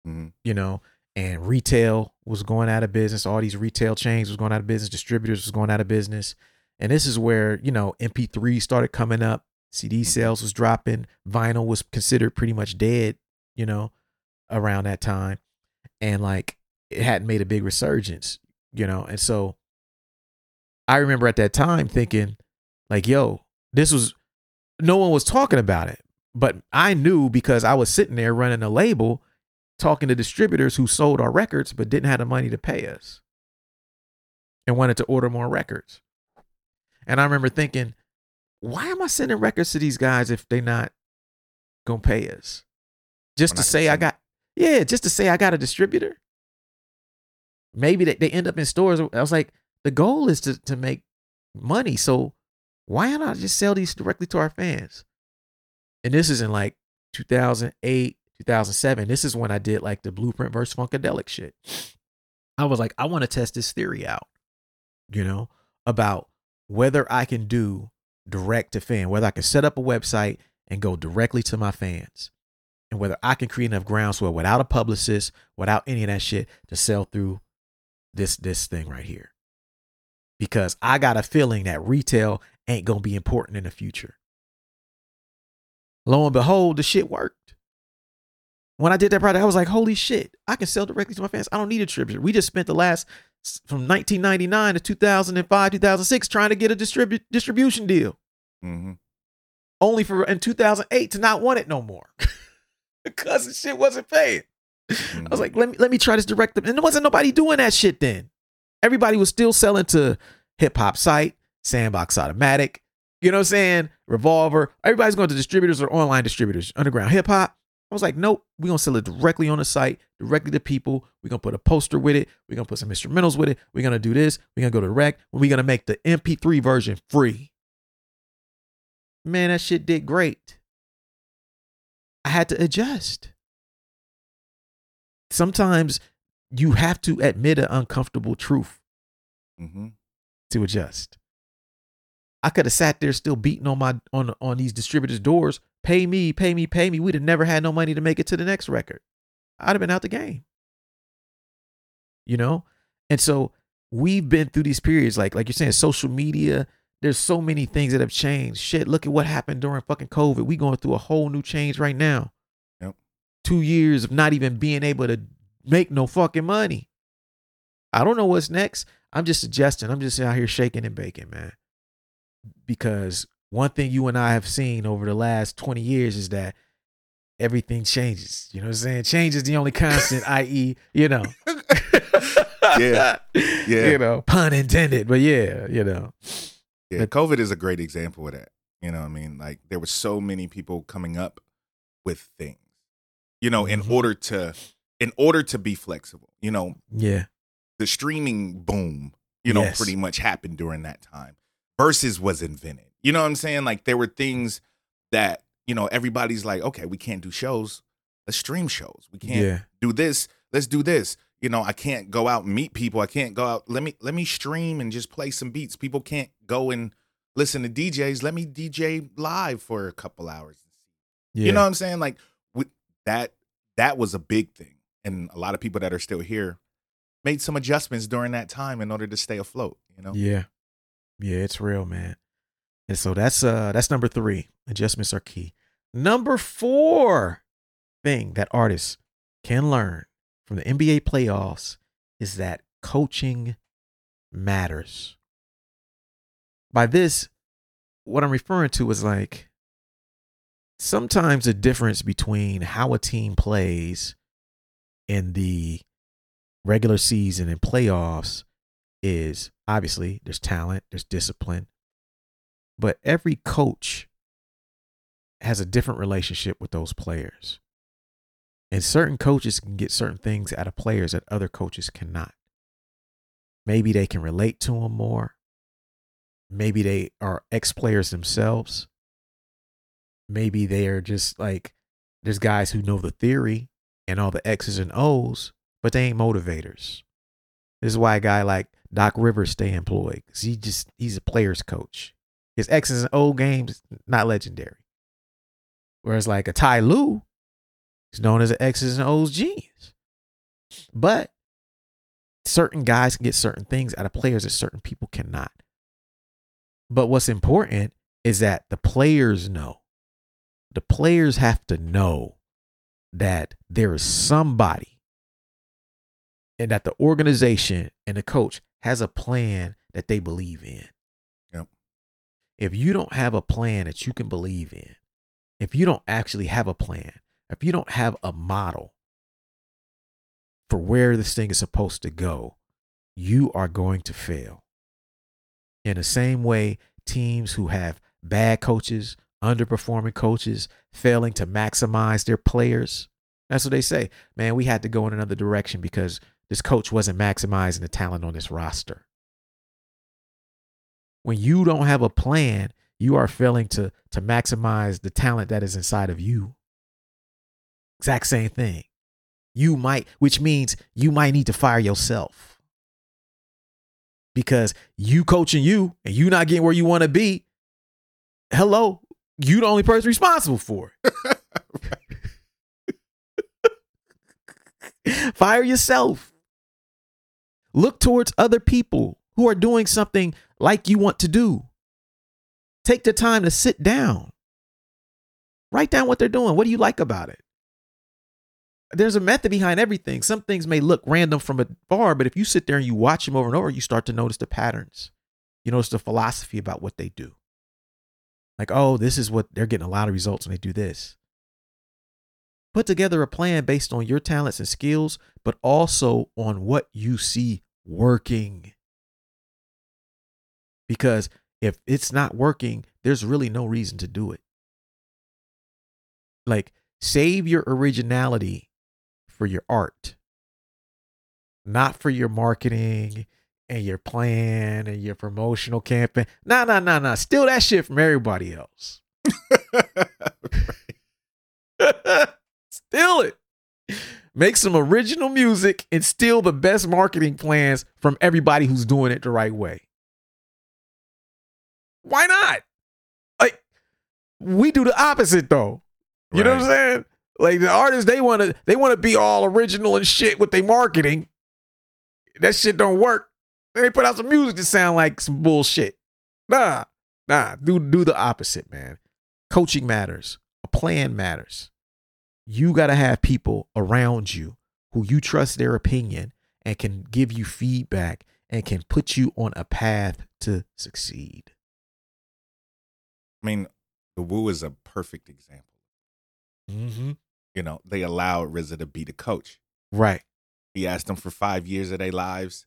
Mhm. you know and retail was going out of business. All these retail chains was going out of business. Distributors was going out of business. And this is where you know mp3 started coming up. Cd sales was dropping. Vinyl was considered pretty much dead you know around that time. And like it hadn't made a big resurgence you know. And so i remember at that time thinking like yo this was no one was talking about it. But i knew because i was sitting there running a label talking to distributors who sold our records but didn't have the money to pay us and wanted to order more records. And i remember thinking why am i sending records to these guys if they're not gonna pay us? Just We're to say i got yeah just to say i got a distributor? Maybe they, they end up in stores. I was like the goal is to, to make money. So why not just sell these directly to our fans? And this is in like 2008 2007 this is when i did like the blueprint versus funkadelic shit. I was like i want to test this theory out you know about whether i can do direct to fan whether i can set up a website and go directly to my fans and whether i can create enough groundswell without a publicist without any of that shit to sell through this this thing right here because i got a feeling that retail ain't gonna be important in the future lo and behold the shit worked when I did that project, I was like, holy shit, I can sell directly to my fans. I don't need a distributor. We just spent the last from 1999 to 2005, 2006 trying to get a distribu- distribution deal. hmm Only for in 2008 to not want it no more <laughs> because the shit wasn't paying. I was like, let me let me try this direct. And there wasn't nobody doing that shit then. Everybody was still selling to Hip Hop Site, Sandbox Automatic, you know what I'm saying? Revolver. Everybody's going to distributors or online distributors. Underground Hip Hop. I was like, nope, we're gonna sell it directly on the site, directly to people. We're gonna put a poster with it. We're gonna put some instrumentals with it. We're gonna do this. We're gonna go to rec. We're gonna make the MP3 version free. Man, that shit did great. I had to adjust. Sometimes you have to admit an uncomfortable truth hmm to adjust. I could have sat there still beating on my on on these distributors' doors. Pay me, pay me, pay me. We'd have never had no money to make it to the next record. I'd have been out the game. You know? And so we've been through these periods, like like you're saying, social media. There's so many things that have changed. Shit, look at what happened during fucking COVID. We going through a whole new change right now. Yep. Two years of not even being able to make no fucking money. I don't know what's next. I'm just suggesting. I'm just out here shaking and baking, man. Because one thing you and I have seen over the last 20 years is that everything changes. You know what I'm saying? Change is the only constant, <laughs> i.e., you know. <laughs> Yeah. <laughs> Yeah. You know, pun intended, but yeah, you know. Yeah, But- COVID is a great example of that. You know, what I mean, like there were so many people coming up with things. You know, in Mhm. order to, in order to be flexible. You know, Yeah. the streaming boom. You know, Yes. pretty much happened during that time. Verzuz was invented. You know what I'm saying? Like there were things that you know everybody's like, okay, we can't do shows. Let's stream shows. We can't Yeah. do this. Let's do this. You know, I can't go out and meet people. I can't go out. Let me let me stream and just play some beats. People can't go and listen to DJs. Let me DJ live for a couple hours. Yeah. You know what I'm saying? Like with that that was a big thing. And a lot of people that are still here made some adjustments during that time in order to stay afloat, you know? Yeah. Yeah, it's real, man. And so that's uh that's number 3. Adjustments are key. Number 4 thing that artists can learn from the NBA playoffs is that coaching matters. By this what I'm referring to is like sometimes the difference between how a team plays in the regular season and playoffs is obviously there's talent, there's discipline, but every coach has a different relationship with those players. And certain coaches can get certain things out of players that other coaches cannot. Maybe they can relate to them more. Maybe they are ex players themselves. Maybe they are just like, there's guys who know the theory and all the X's and O's, but they ain't motivators. This is why a guy like Doc Rivers stay employed because he just he's a player's coach. His X's and O games not legendary. Whereas like a Ty Lue, he's known as an X's and O's genius. But certain guys can get certain things out of players that certain people cannot. But what's important is that the players know. The players have to know that there is somebody and that the organization and the coach has a plan that they believe in. Yep. If you don't have a plan that you can believe in, if you don't actually have a plan, if you don't have a model for where this thing is supposed to go, you are going to fail. In the same way, teams who have bad coaches, underperforming coaches, failing to maximize their players, that's what they say. Man, we had to go in another direction because this coach wasn't maximizing the talent on this roster. When you don't have a plan, you are failing to, to maximize the talent that is inside of you. Exact same thing. You might, which means you might need to fire yourself. Because you coaching you and you not getting where you want to be, hello, you the only person responsible for it. <laughs> Fire yourself. Look towards other people who are doing something like you want to do. Take the time to sit down. Write down what they're doing. What do you like about it? There's a method behind everything. Some things may look random from afar, but if you sit there and you watch them over and over, you start to notice the patterns. You notice the philosophy about what they do. Like, oh, this is what they're getting a lot of results when they do this. Put together a plan based on your talents and skills, but also on what you see working. Because if it's not working, there's really no reason to do it. Like, save your originality for your art, not for your marketing and your plan and your promotional campaign. Nah, nah, nah, nah. Steal that shit from everybody else. <laughs> steal it. Make some original music and steal the best marketing plans from everybody who's doing it the right way. Why not? Like, we do the opposite though. You know what I'm saying? Like the artists, they want to they want to be all original and shit with their marketing. That shit don't work. Then they put out some music that sound like some bullshit. Nah, nah. Do do the opposite, man. Coaching matters. A plan matters. You got to have people around you who you trust their opinion and can give you feedback and can put you on a path to succeed. I mean, the Wu is a perfect example. Mm-hmm. You know, they allowed RZA to be the coach. Right. He asked them for five years of their lives.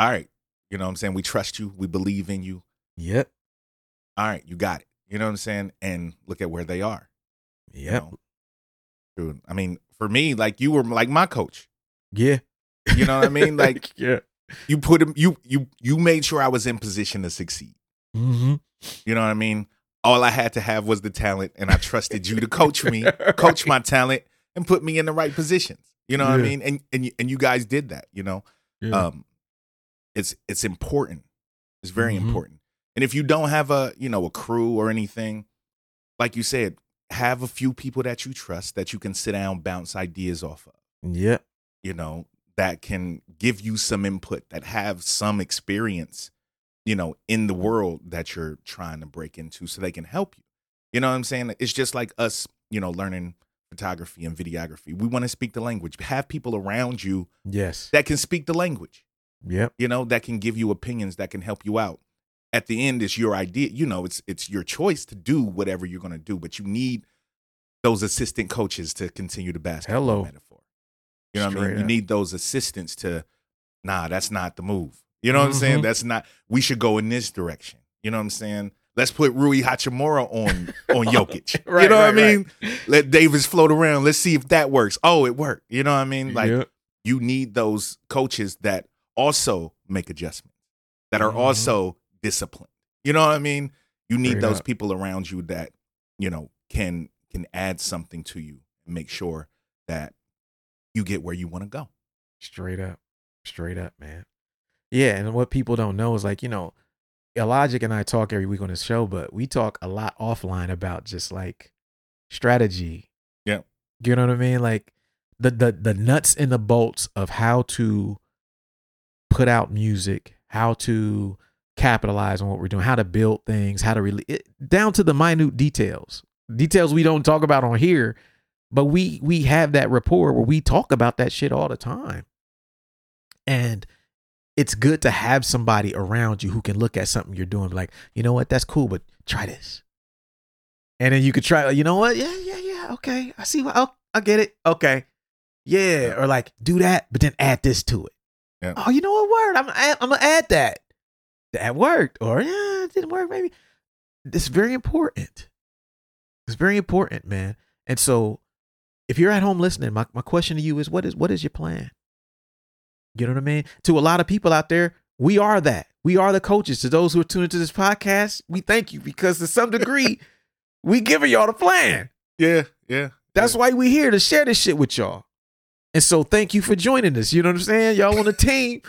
All right. You know what I'm saying? We trust you. We believe in you. Yep. All right. You got it. You know what I'm saying? And look at where they are. you know? Dude, I mean, for me, like you were like my coach. Yeah. You know what I mean? Like <laughs> yeah. you put him, you you you made sure I was in position to succeed. Mm-hmm. You know what I mean? All I had to have was the talent, and I trusted you to coach me, <laughs> coach my talent, and put me in the right positions. You know what I mean? And and you- and you guys did that. You know, Yeah. um, it's it's important. It's very Mhm. important. And if you don't have a you know a crew or anything, like you said, have a few people that you trust that you can sit down, bounce ideas off of. Yeah. You know that can give you some input, that have some experience, you know, in the world that you're trying to break into, so they can help you. You know what I'm saying? It's just like us, you know, learning photography and videography. We want to speak the language. Have people around you Yes. that can speak the language Yep. you know that can give you opinions that can help you out. At the end it's your idea you know it's it's your choice to do whatever you're going to do but you need those assistant coaches to continue the basketball Hello. metaphor. You know what i mean? Straight you need those assistants to nah that's not the move. You know what i'm saying? Mhm. that's not we should go in this direction. You know what i'm saying? Let's put rui hachimura on on <laughs> jokic. You Right, know what i mean right. let davis float around. Let's see if that works. Oh it worked. You know what i mean? Like Yep. you need those coaches that also make adjustments, that are Mhm. also disciplined. You know what I mean? You need Straight those up. people around you that, you know, can can add something to you and make sure that you get where you want to go. Straight up. Straight up, man. Yeah, and what people don't know is like, you know, Logic and I talk every week on this show, but we talk a lot offline about just like strategy. Yeah. You know what I mean? Like the the the nuts and the bolts of how to put out music, how to capitalize on what we're doing, how to build things, how to really it, down to the minute details. Details we don't talk about on here, but we we have that rapport where we talk about that shit all the time. And it's good to have somebody around you who can look at something you're doing like, you know what, that's cool, but try this. And then you could try, you know what? Yeah, yeah, yeah. Okay. I see what oh, I get it. Okay. Yeah. Or like do that, but then add this to it. Yeah. Oh, you know what word? I'm gonna add, I'm gonna add that. That worked. Or yeah, it didn't work, maybe. It's very important. It's very important, man. And so if you're at home listening, my, my question to you is what is what is your plan? You know what I mean? To a lot of people out there, we are that. We are the coaches. To those who are tuning to this podcast, we thank you because to some degree, <laughs> we giving y'all the plan. Yeah, yeah. That's why we here to share this shit with y'all. And so thank you for joining us. You know what I'm saying? Y'all on the team,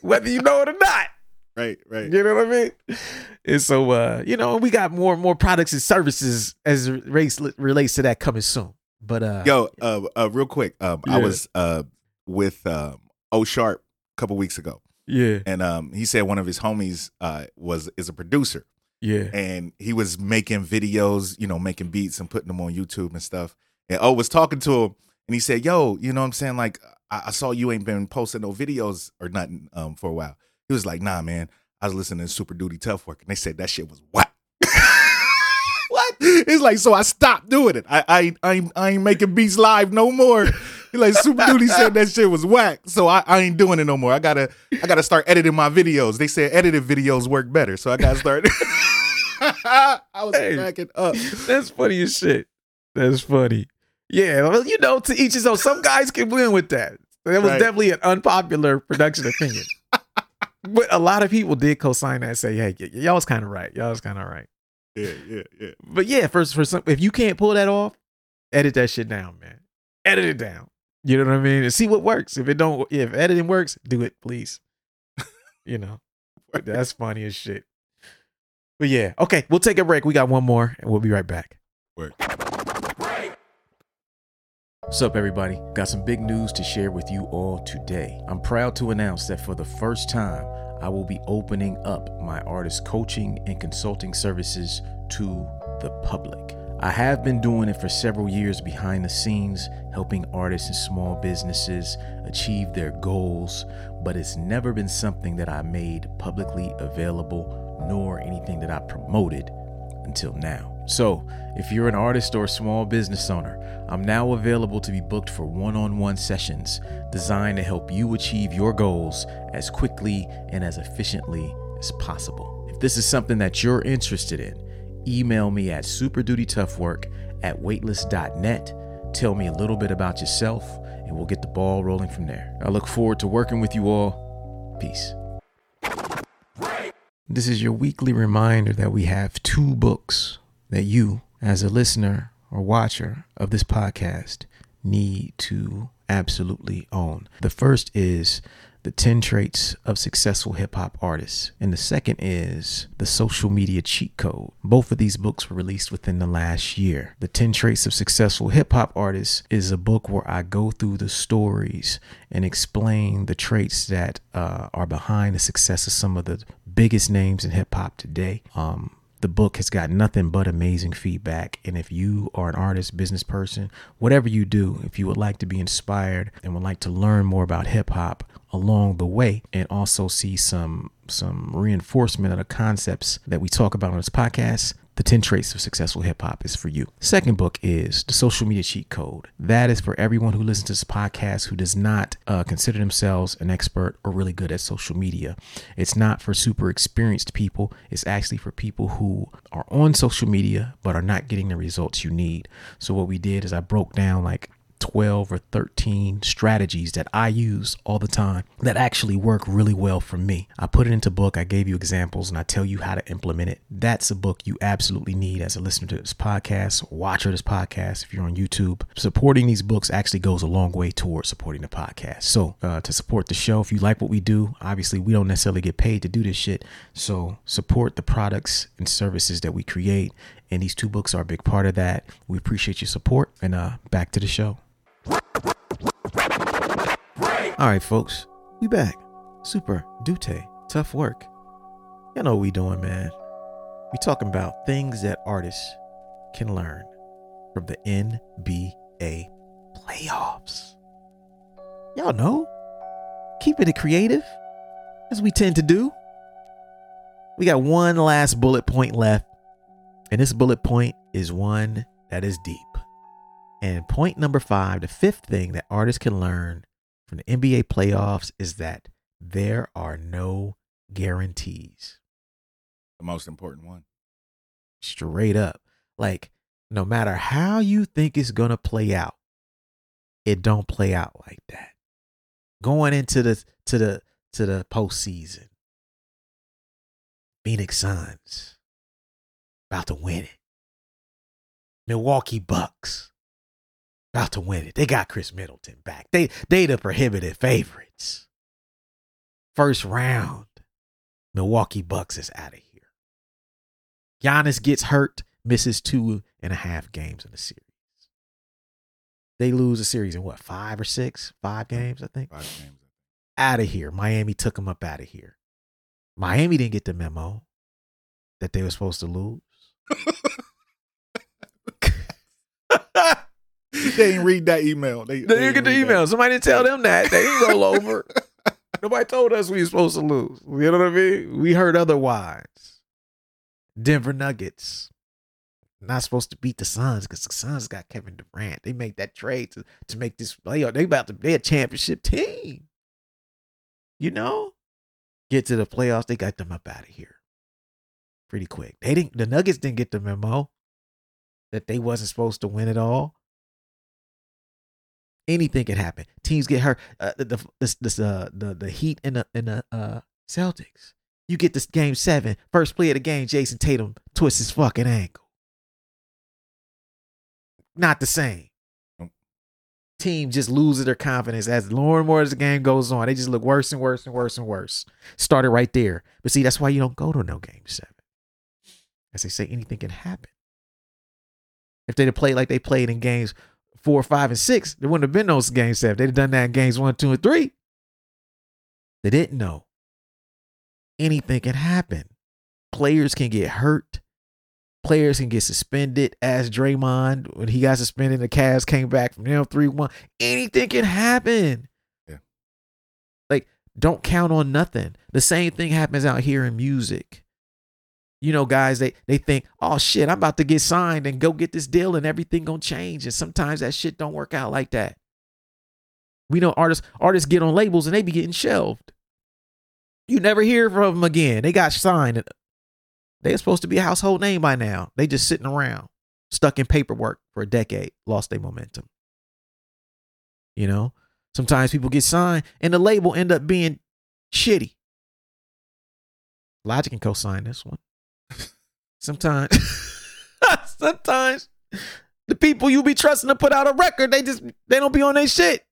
whether you know it or not. Right, right. You know what I mean? And so uh, you know, we got more and more products and services as it relates, relates to that coming soon. But uh Yo, uh, uh real quick, um, I was uh with um O Sharp a couple weeks ago, yeah, and um he said one of his homies uh was is a producer, yeah. and he was making videos, you know, making beats and putting them on YouTube and stuff. And O was talking to him, and he said, "Yo, you know what I'm saying? Like, I, I saw you ain't been posting no videos or nothing um for a while." He was like, "Nah, man, I was listening to Super Duty Tough Work, and they said that shit was whack." <laughs> what? It's like so I stopped doing it. I I ain't- I ain't, I ain't making beats live no more. He's like Super Duty said that shit was whack, so I, I ain't doing it no more. I gotta I gotta start editing my videos. They said edited videos work better, so I gotta start. <laughs> I was Hey. cracking up. That's funny as shit. That's funny. Yeah, well, you know, to each his own. Some guys can win with that. That was Right. definitely an unpopular production opinion. <laughs> but a lot of people did co-sign that and say, hey, y- y'all was kind of right. Y'all was kind of right. Yeah, yeah, yeah. But yeah, for, for some, if you can't pull that off, edit that shit down, man. Edit it down. You know what I mean? And see what works. If it don't, if editing works, do it, please. <laughs> you know, that's funny as shit. But yeah, okay, we'll take a break. We got one more, and we'll be right back. Word. What's up, everybody? Got some big news to share with you all today. I'm proud to announce that for the first time, I will be opening up my artist coaching and consulting services to the public. I have been doing it for several years behind the scenes, helping artists and small businesses achieve their goals, but it's never been something that I made publicly available, nor anything that I promoted until now. So, if you're an artist or a small business owner, I'm now available to be booked for one on one sessions designed to help you achieve your goals as quickly and as efficiently as possible. If this is something that you're interested in, email me at superdutytoughwork at weightless.net. Tell me a little bit about yourself, and we'll get the ball rolling from there. I look forward to working with you all. Peace. This is your weekly reminder that we have two books that you, as a listener or watcher of this podcast, need to absolutely own. The first is The 10 Traits of Successful Hip Hop Artists, and the second is The Social Media Cheat Code. Both of these books were released within the last year. The 10 Traits of Successful Hip Hop Artists is a book where I go through the stories and explain the traits that uh, are behind the success of some of the biggest names in hip hop today. Um, the book has got nothing but amazing feedback. And if you are an artist, business person, whatever you do, if you would like to be inspired and would like to learn more about hip hop along the way and also see some some reinforcement of the concepts that we talk about on this podcast, the 10 Traits of Successful Hip Hop is for you. Second book is The Social Media Cheat Code. That is for everyone who listens to this podcast who does not uh, consider themselves an expert or really good at social media. It's not for super experienced people, it's actually for people who are on social media but are not getting the results you need. So, what we did is I broke down like 12 or 13 strategies that I use all the time that actually work really well for me. I put it into book, I gave you examples and I tell you how to implement it. That's a book you absolutely need as a listener to this podcast, watcher this podcast if you're on YouTube. Supporting these books actually goes a long way towards supporting the podcast. So, uh, to support the show, if you like what we do, obviously we don't necessarily get paid to do this shit. So, support the products and services that we create and these two books are a big part of that. We appreciate your support and uh back to the show. All right, folks, we back. Super Dute, tough work. You know what we doing, man. We talking about things that artists can learn from the NBA playoffs. Y'all know, keeping it creative, as we tend to do. We got one last bullet point left, and this bullet point is one that is deep. And point number five, the fifth thing that artists can learn from the NBA playoffs is that there are no guarantees. The most important one. Straight up. Like, no matter how you think it's going to play out, it don't play out like that. Going into the to the to the postseason. Phoenix Suns about to win it. Milwaukee Bucks to win it. They got Khris Middleton back. They they the prohibited favorites. First round, Milwaukee Bucks is out of here. Giannis gets hurt, misses two and a half games in the series. They lose a series in what, five or six? Five games, I think. Five games. Out of here. Miami took them up out of here. Miami didn't get the memo that they were supposed to lose. <laughs> <laughs> they didn't read that email. They, They didn't get the read that. email. Somebody didn't tell them that. They didn't roll over. <laughs> Nobody told us we were supposed to lose. You know what I mean? We heard otherwise. Denver Nuggets. Not supposed to beat the Suns because the Suns got Kevin Durant. They made that trade to, to make this playoff. They about to be a championship team. You know? Get to the playoffs. They got them up out of here. Pretty quick. They didn't the Nuggets didn't get the memo that they wasn't supposed to win it all anything can happen. Teams get hurt. Uh, the the this, this uh the the Heat and the and the uh Celtics. You get this game seven, first play of the game. Jayson Tatum twists his fucking ankle. Not the same. Team just loses their confidence as more and more as the game goes on. They just look worse and worse and worse and worse. Started right there. But see, that's why you don't go to no game seven. As they say, anything can happen. If they'd have played like they played in games four, five, and six, there wouldn't have been no game seven. They'd have done that in games one, two, and three. They didn't know. Anything can happen. Players can get hurt. Players can get suspended. As Draymond, when he got suspended, the Cavs came back from them 3 1. Anything can happen. Yeah. Like, don't count on nothing. The same thing happens out here in music you know, guys, they they think, oh shit, I'm about to get signed and go get this deal and everything gonna change. And sometimes that shit don't work out like that. We know artists artists get on labels and they be getting shelved. You never hear from them again. They got signed. They're supposed to be a household name by now. They just sitting around, stuck in paperwork for a decade, lost their momentum. You know, sometimes people get signed and the label end up being shitty. Logic can co-sign this one. Sometimes, <laughs> sometimes the people you be trusting to put out a record, they just they don't be on their shit.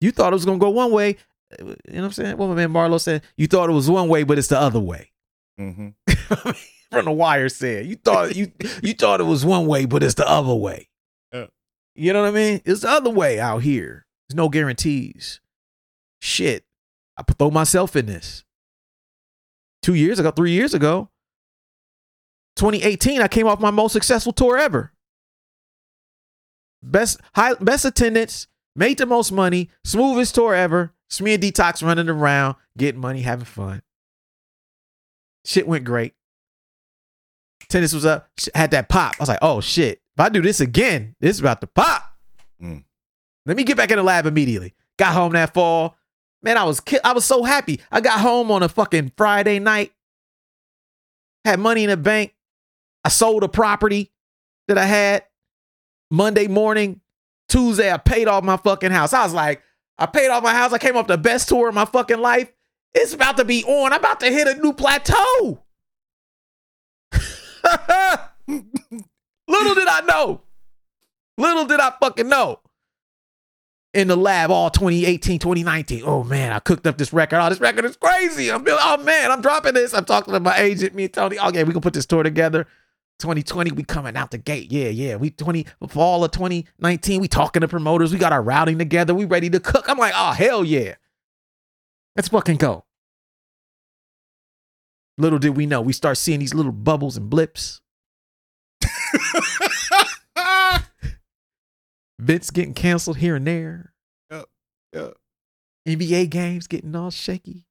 You thought it was gonna go one way, you know what I'm saying? What my man Marlo said, you thought it was one way, but it's the other way. Mm-hmm. <laughs> From the wire said, you thought you you thought it was one way, but it's the other way. Yeah. You know what I mean? It's the other way out here. There's no guarantees. Shit, I throw myself in this two years ago, three years ago, 2018, I came off my most successful tour ever. Best high best attendance, made the most money, smoothest tour ever. It's me and Detox running around, getting money, having fun. Shit went great. Tennis was up, had that pop. I was like, oh shit. If I do this again, this is about to pop. Mm. Let me get back in the lab immediately. Got home that fall. Man, I was ki- I was so happy. I got home on a fucking Friday night. Had money in the bank. I sold a property that I had. Monday morning, Tuesday, I paid off my fucking house. I was like, I paid off my house. I came off the best tour of my fucking life. It's about to be on. I'm about to hit a new plateau. <laughs> Little did I know. Little did I fucking know. In the lab all 2018, 2019. Oh man, I cooked up this record. Oh, this record is crazy. I'm feeling, oh man, I'm dropping this. I'm talking to my agent, me and Tony. Oh, okay, we can put this tour together. 2020, we coming out the gate. Yeah, yeah. We 20 fall of 2019, we talking to promoters. We got our routing together. We ready to cook. I'm like, oh hell yeah. Let's fucking go. Little did we know, we start seeing these little bubbles and blips. <laughs> Vince getting canceled here and there. Yep, yep. NBA games getting all shaky.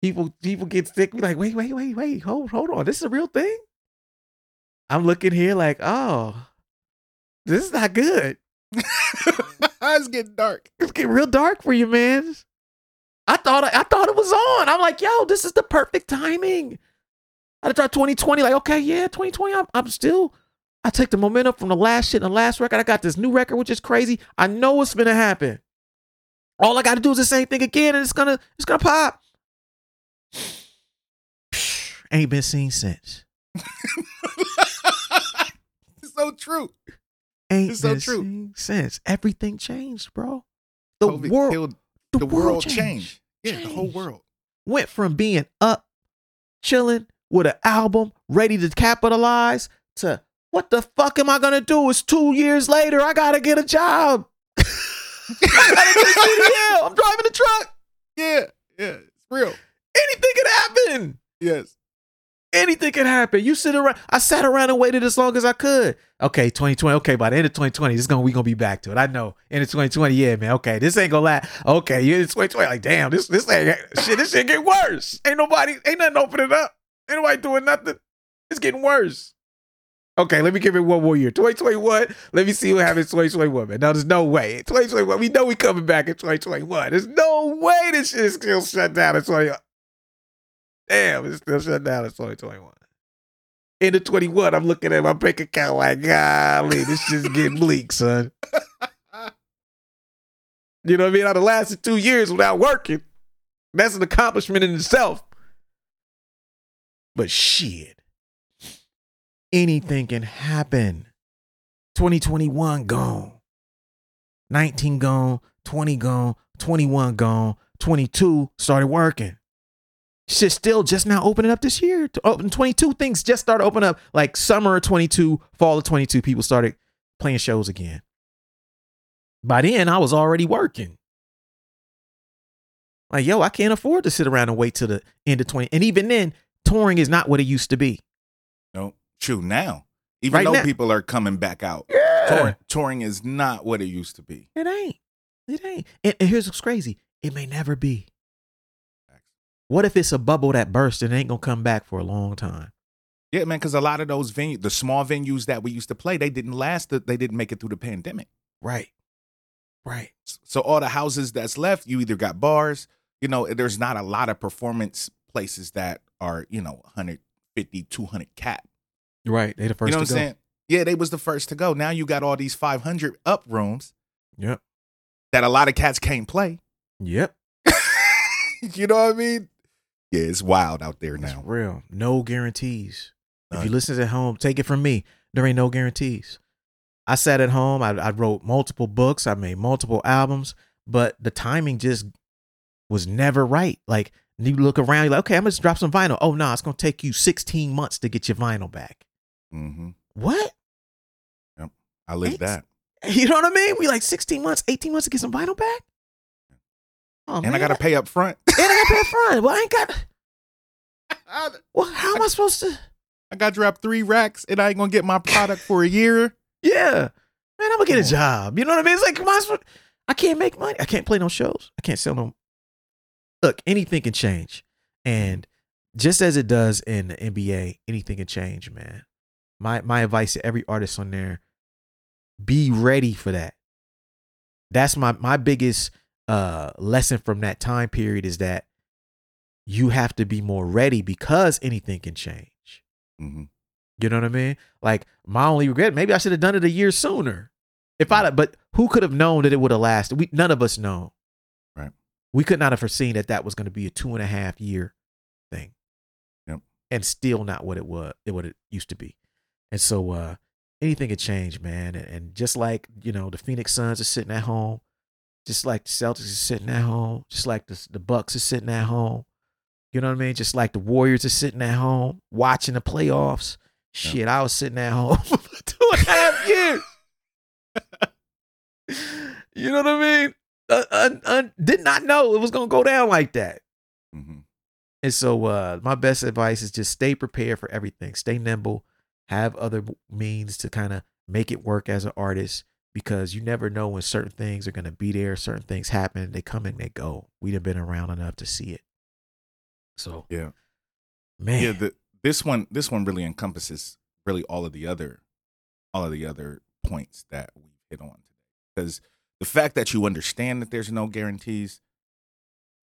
People people get sick. Like, wait, wait, wait, wait, hold, hold on. This is a real thing. I'm looking here like, oh, this is not good. <laughs> it's getting dark. It's getting real dark for you, man. I thought I thought it was on. I'm like, yo, this is the perfect timing. I thought 2020, like, okay, yeah, 2020. I'm, I'm still. I take the momentum from the last shit and the last record. I got this new record, which is crazy. I know what's gonna happen. All I got to do is the same thing again, and it's gonna it's gonna pop. <sighs> Ain't been seen since. it's <laughs> so true. Ain't It's so been true. seen since. Everything changed, bro. The COVID world, killed the, the, world world changed. changed. Yeah, the whole world. went from being up, chilling with an album, ready to capitalize, to what the fuck am I gonna do? It's two years later. I gotta get a job. <laughs> I gotta get a CDL. I'm driving a truck. Yeah, yeah, it's real. Anything could happen. Yes. Anything could happen. You sit around. I sat around and waited as long as I could. Okay, 2020. Okay, by the end of 2020, this is gonna we gonna be back to it. I know. End of 2020, yeah, man. Okay, this ain't gonna last. Okay, yeah, it's 2020. Like, damn, this this ain't shit. This shit get worse. Ain't nobody, ain't nothing opening up. Ain't nobody doing nothing. It's getting worse. Okay, let me give it one more year. 2021. Let me see what happens in 2021, man. No, there's no way. 2021. We know we coming back in 2021. There's no way this shit is still shut down in 20. Damn, it's still shut down in 2021. End of 21, I'm looking at my bank account like, golly, this shit's getting bleak, son. <laughs> You know what I mean? I'd have lasted two years without working. That's an accomplishment in itself. But shit, anything can happen. 2021 gone. 19 gone, 20 gone, 21 gone, 22 started working. Shit still just now opening up this year. In 22 things just started opening up like summer of 22, fall of 22 people started playing shows again. By then I was already working. Like, yo, I can't afford to sit around and wait till the end of 20. And even then, touring is not what it used to be. No, true. Now, even Right though now. people are coming back out, Yeah. touring, touring is not what it used to be. It ain't. It ain't. And, and here's what's crazy. It may never be. What if it's a bubble that burst and ain't gonna come back for a long time? Yeah, man. Because a lot of those venues, the small venues that we used to play, they didn't last. the- They didn't make it through the pandemic. Right. Right. So all the houses that's left, you either got bars. You know, there's not a lot of performance places that are you know 150, 200 cap. Right. They the first you know what I'm go. saying? Yeah, they was the first to go. Now you got all these 500 up rooms Yep. that a lot of cats can't play. Yep. <laughs> you know what I mean? Yeah, it's wild out there It's now. real. No guarantees. If you listen at home, take it from me. There ain't no guarantees. I sat at home. I, I wrote multiple books. I made multiple albums, but the timing just was never right. Like you look around, you're like, okay, I'm gonna drop some vinyl. Oh no, it's gonna take you 16 months to get your vinyl back. Hmm What? I lived Thanks. that, <laughs> You know what I mean? We like 16 months, 18 months to get some vinyl back. Oh and I got to pay up front. <laughs> and I got to pay up front. Well, I ain't got. <laughs> Well, how am I supposed to? I got to drop three racks, and I ain't gonna get my product for a year. Yeah, man, I'm gonna get a job. You know what I mean? It's like, come on, I can't make money. I can't play no shows. I can't sell no. Look, anything can change, and just as it does in the NBA, anything can change, man. My my advice to every artist on there: be ready for that. That's my my biggest uh lesson from that time period is that you have to be more ready because anything can change. hmm You know what I mean? Like my only regret, maybe I should have done it a year sooner. If I, but who could have known that it would have lasted? We none of us know. Right. We could not have foreseen that that was going to be a two and a half year thing. Yep. And still not what it was, it what it used to be. And so uh anything could change, man. And, and just like you know, the Phoenix Suns are sitting at home, just like the Celtics are sitting at home, just like the the Bucks are sitting at home. You know what I mean? Just like the Warriors are sitting at home watching the playoffs. Shit, I was sitting at home <laughs> for two and a half years. <laughs> you know what I mean? Uh, uh, uh, did not know it was gonna go down like that. hmm And so, uh, my best advice is just stay prepared for everything. Stay nimble. Have other means to kind of make it work as an artist because you never know when certain things are gonna be there. Certain things happen. They come and they go. We'd have been around enough to see it. So, Yeah. man, Yeah, the, this one this one really encompasses really all of the other all of the other points that we hit on today. Because the fact that you understand that there's no guarantees,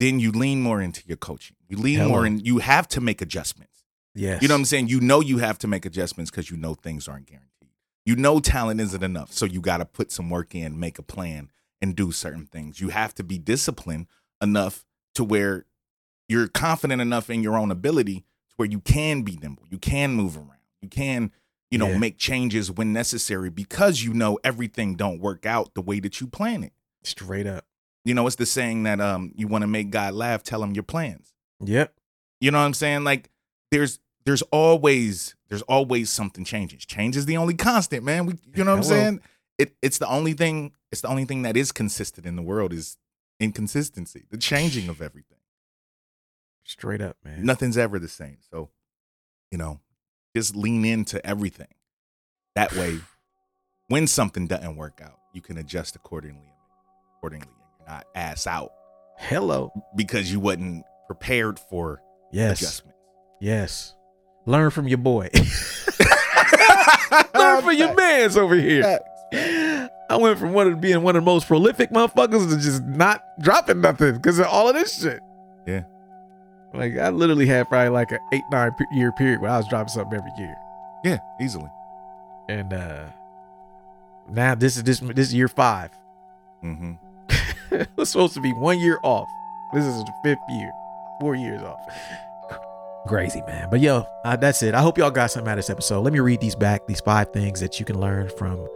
then you lean more into your coaching. You lean Hello. more and you have to make adjustments. Yes, You know what I'm saying? You know you have to make adjustments because you know things aren't guaranteed. You know talent isn't enough. So you got to put some work in, make a plan, and do certain things. You have to be disciplined enough to where you're confident enough in your own ability to where you can be nimble. You can move around. You can, you know, Yeah. make changes when necessary because you know everything don't work out the way that you plan it. straight up. You know, it's the saying that um you want to make God laugh, tell him your plans. Yep. You know what I'm saying? Like there's there's always there's always something changing. Change is the only constant, man. We, you know what I'm saying? It it's the only thing it's the only thing that is consistent in the world is inconsistency, the changing of everything. Straight up, man. Nothing's ever the same. So, you know, just lean into everything. That way, when something doesn't work out, you can adjust accordingly accordingly and you're not ass out Hello. because you wasn't prepared for Yes. adjustments. Yes. Learn from your boy. <laughs> Learn from your man's over here. I went from one of being one of the most prolific motherfuckers to just not dropping nothing because of all of this shit. Yeah. Like I literally had probably like an eight nine year period where I was dropping something every year, Yeah, easily. and uh now this is this this is year five. Mm-hmm. <laughs> it was supposed to be one year off. This is the fifth year, four years off. Crazy man, but yo, that's it. I hope y'all got something out of this episode. Let me read these back. These five things that you can learn from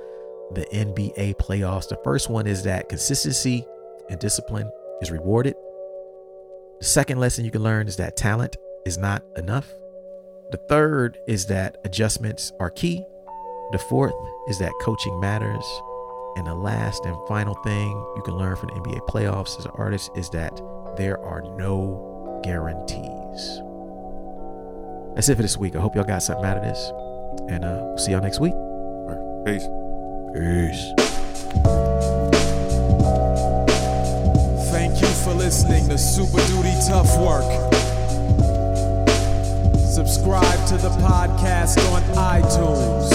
the NBA playoffs. The first one is that consistency and discipline is rewarded. The second lesson you can learn is that talent is not enough. The third is that adjustments are key. The fourth is that coaching matters. And the last and final thing you can learn from the NBA playoffs as an artist is that there are no guarantees. That's it for this week. I hope y'all got something out of this. And uh, we'll see y'all next week. Peace. Peace. Thank you for listening to Super Duty Tough Work. Subscribe to the podcast on iTunes.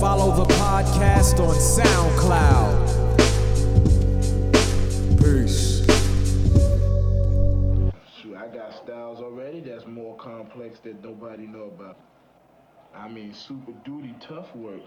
Follow the podcast on SoundCloud. Peace. More complex that nobody know about. I mean, super duty tough work.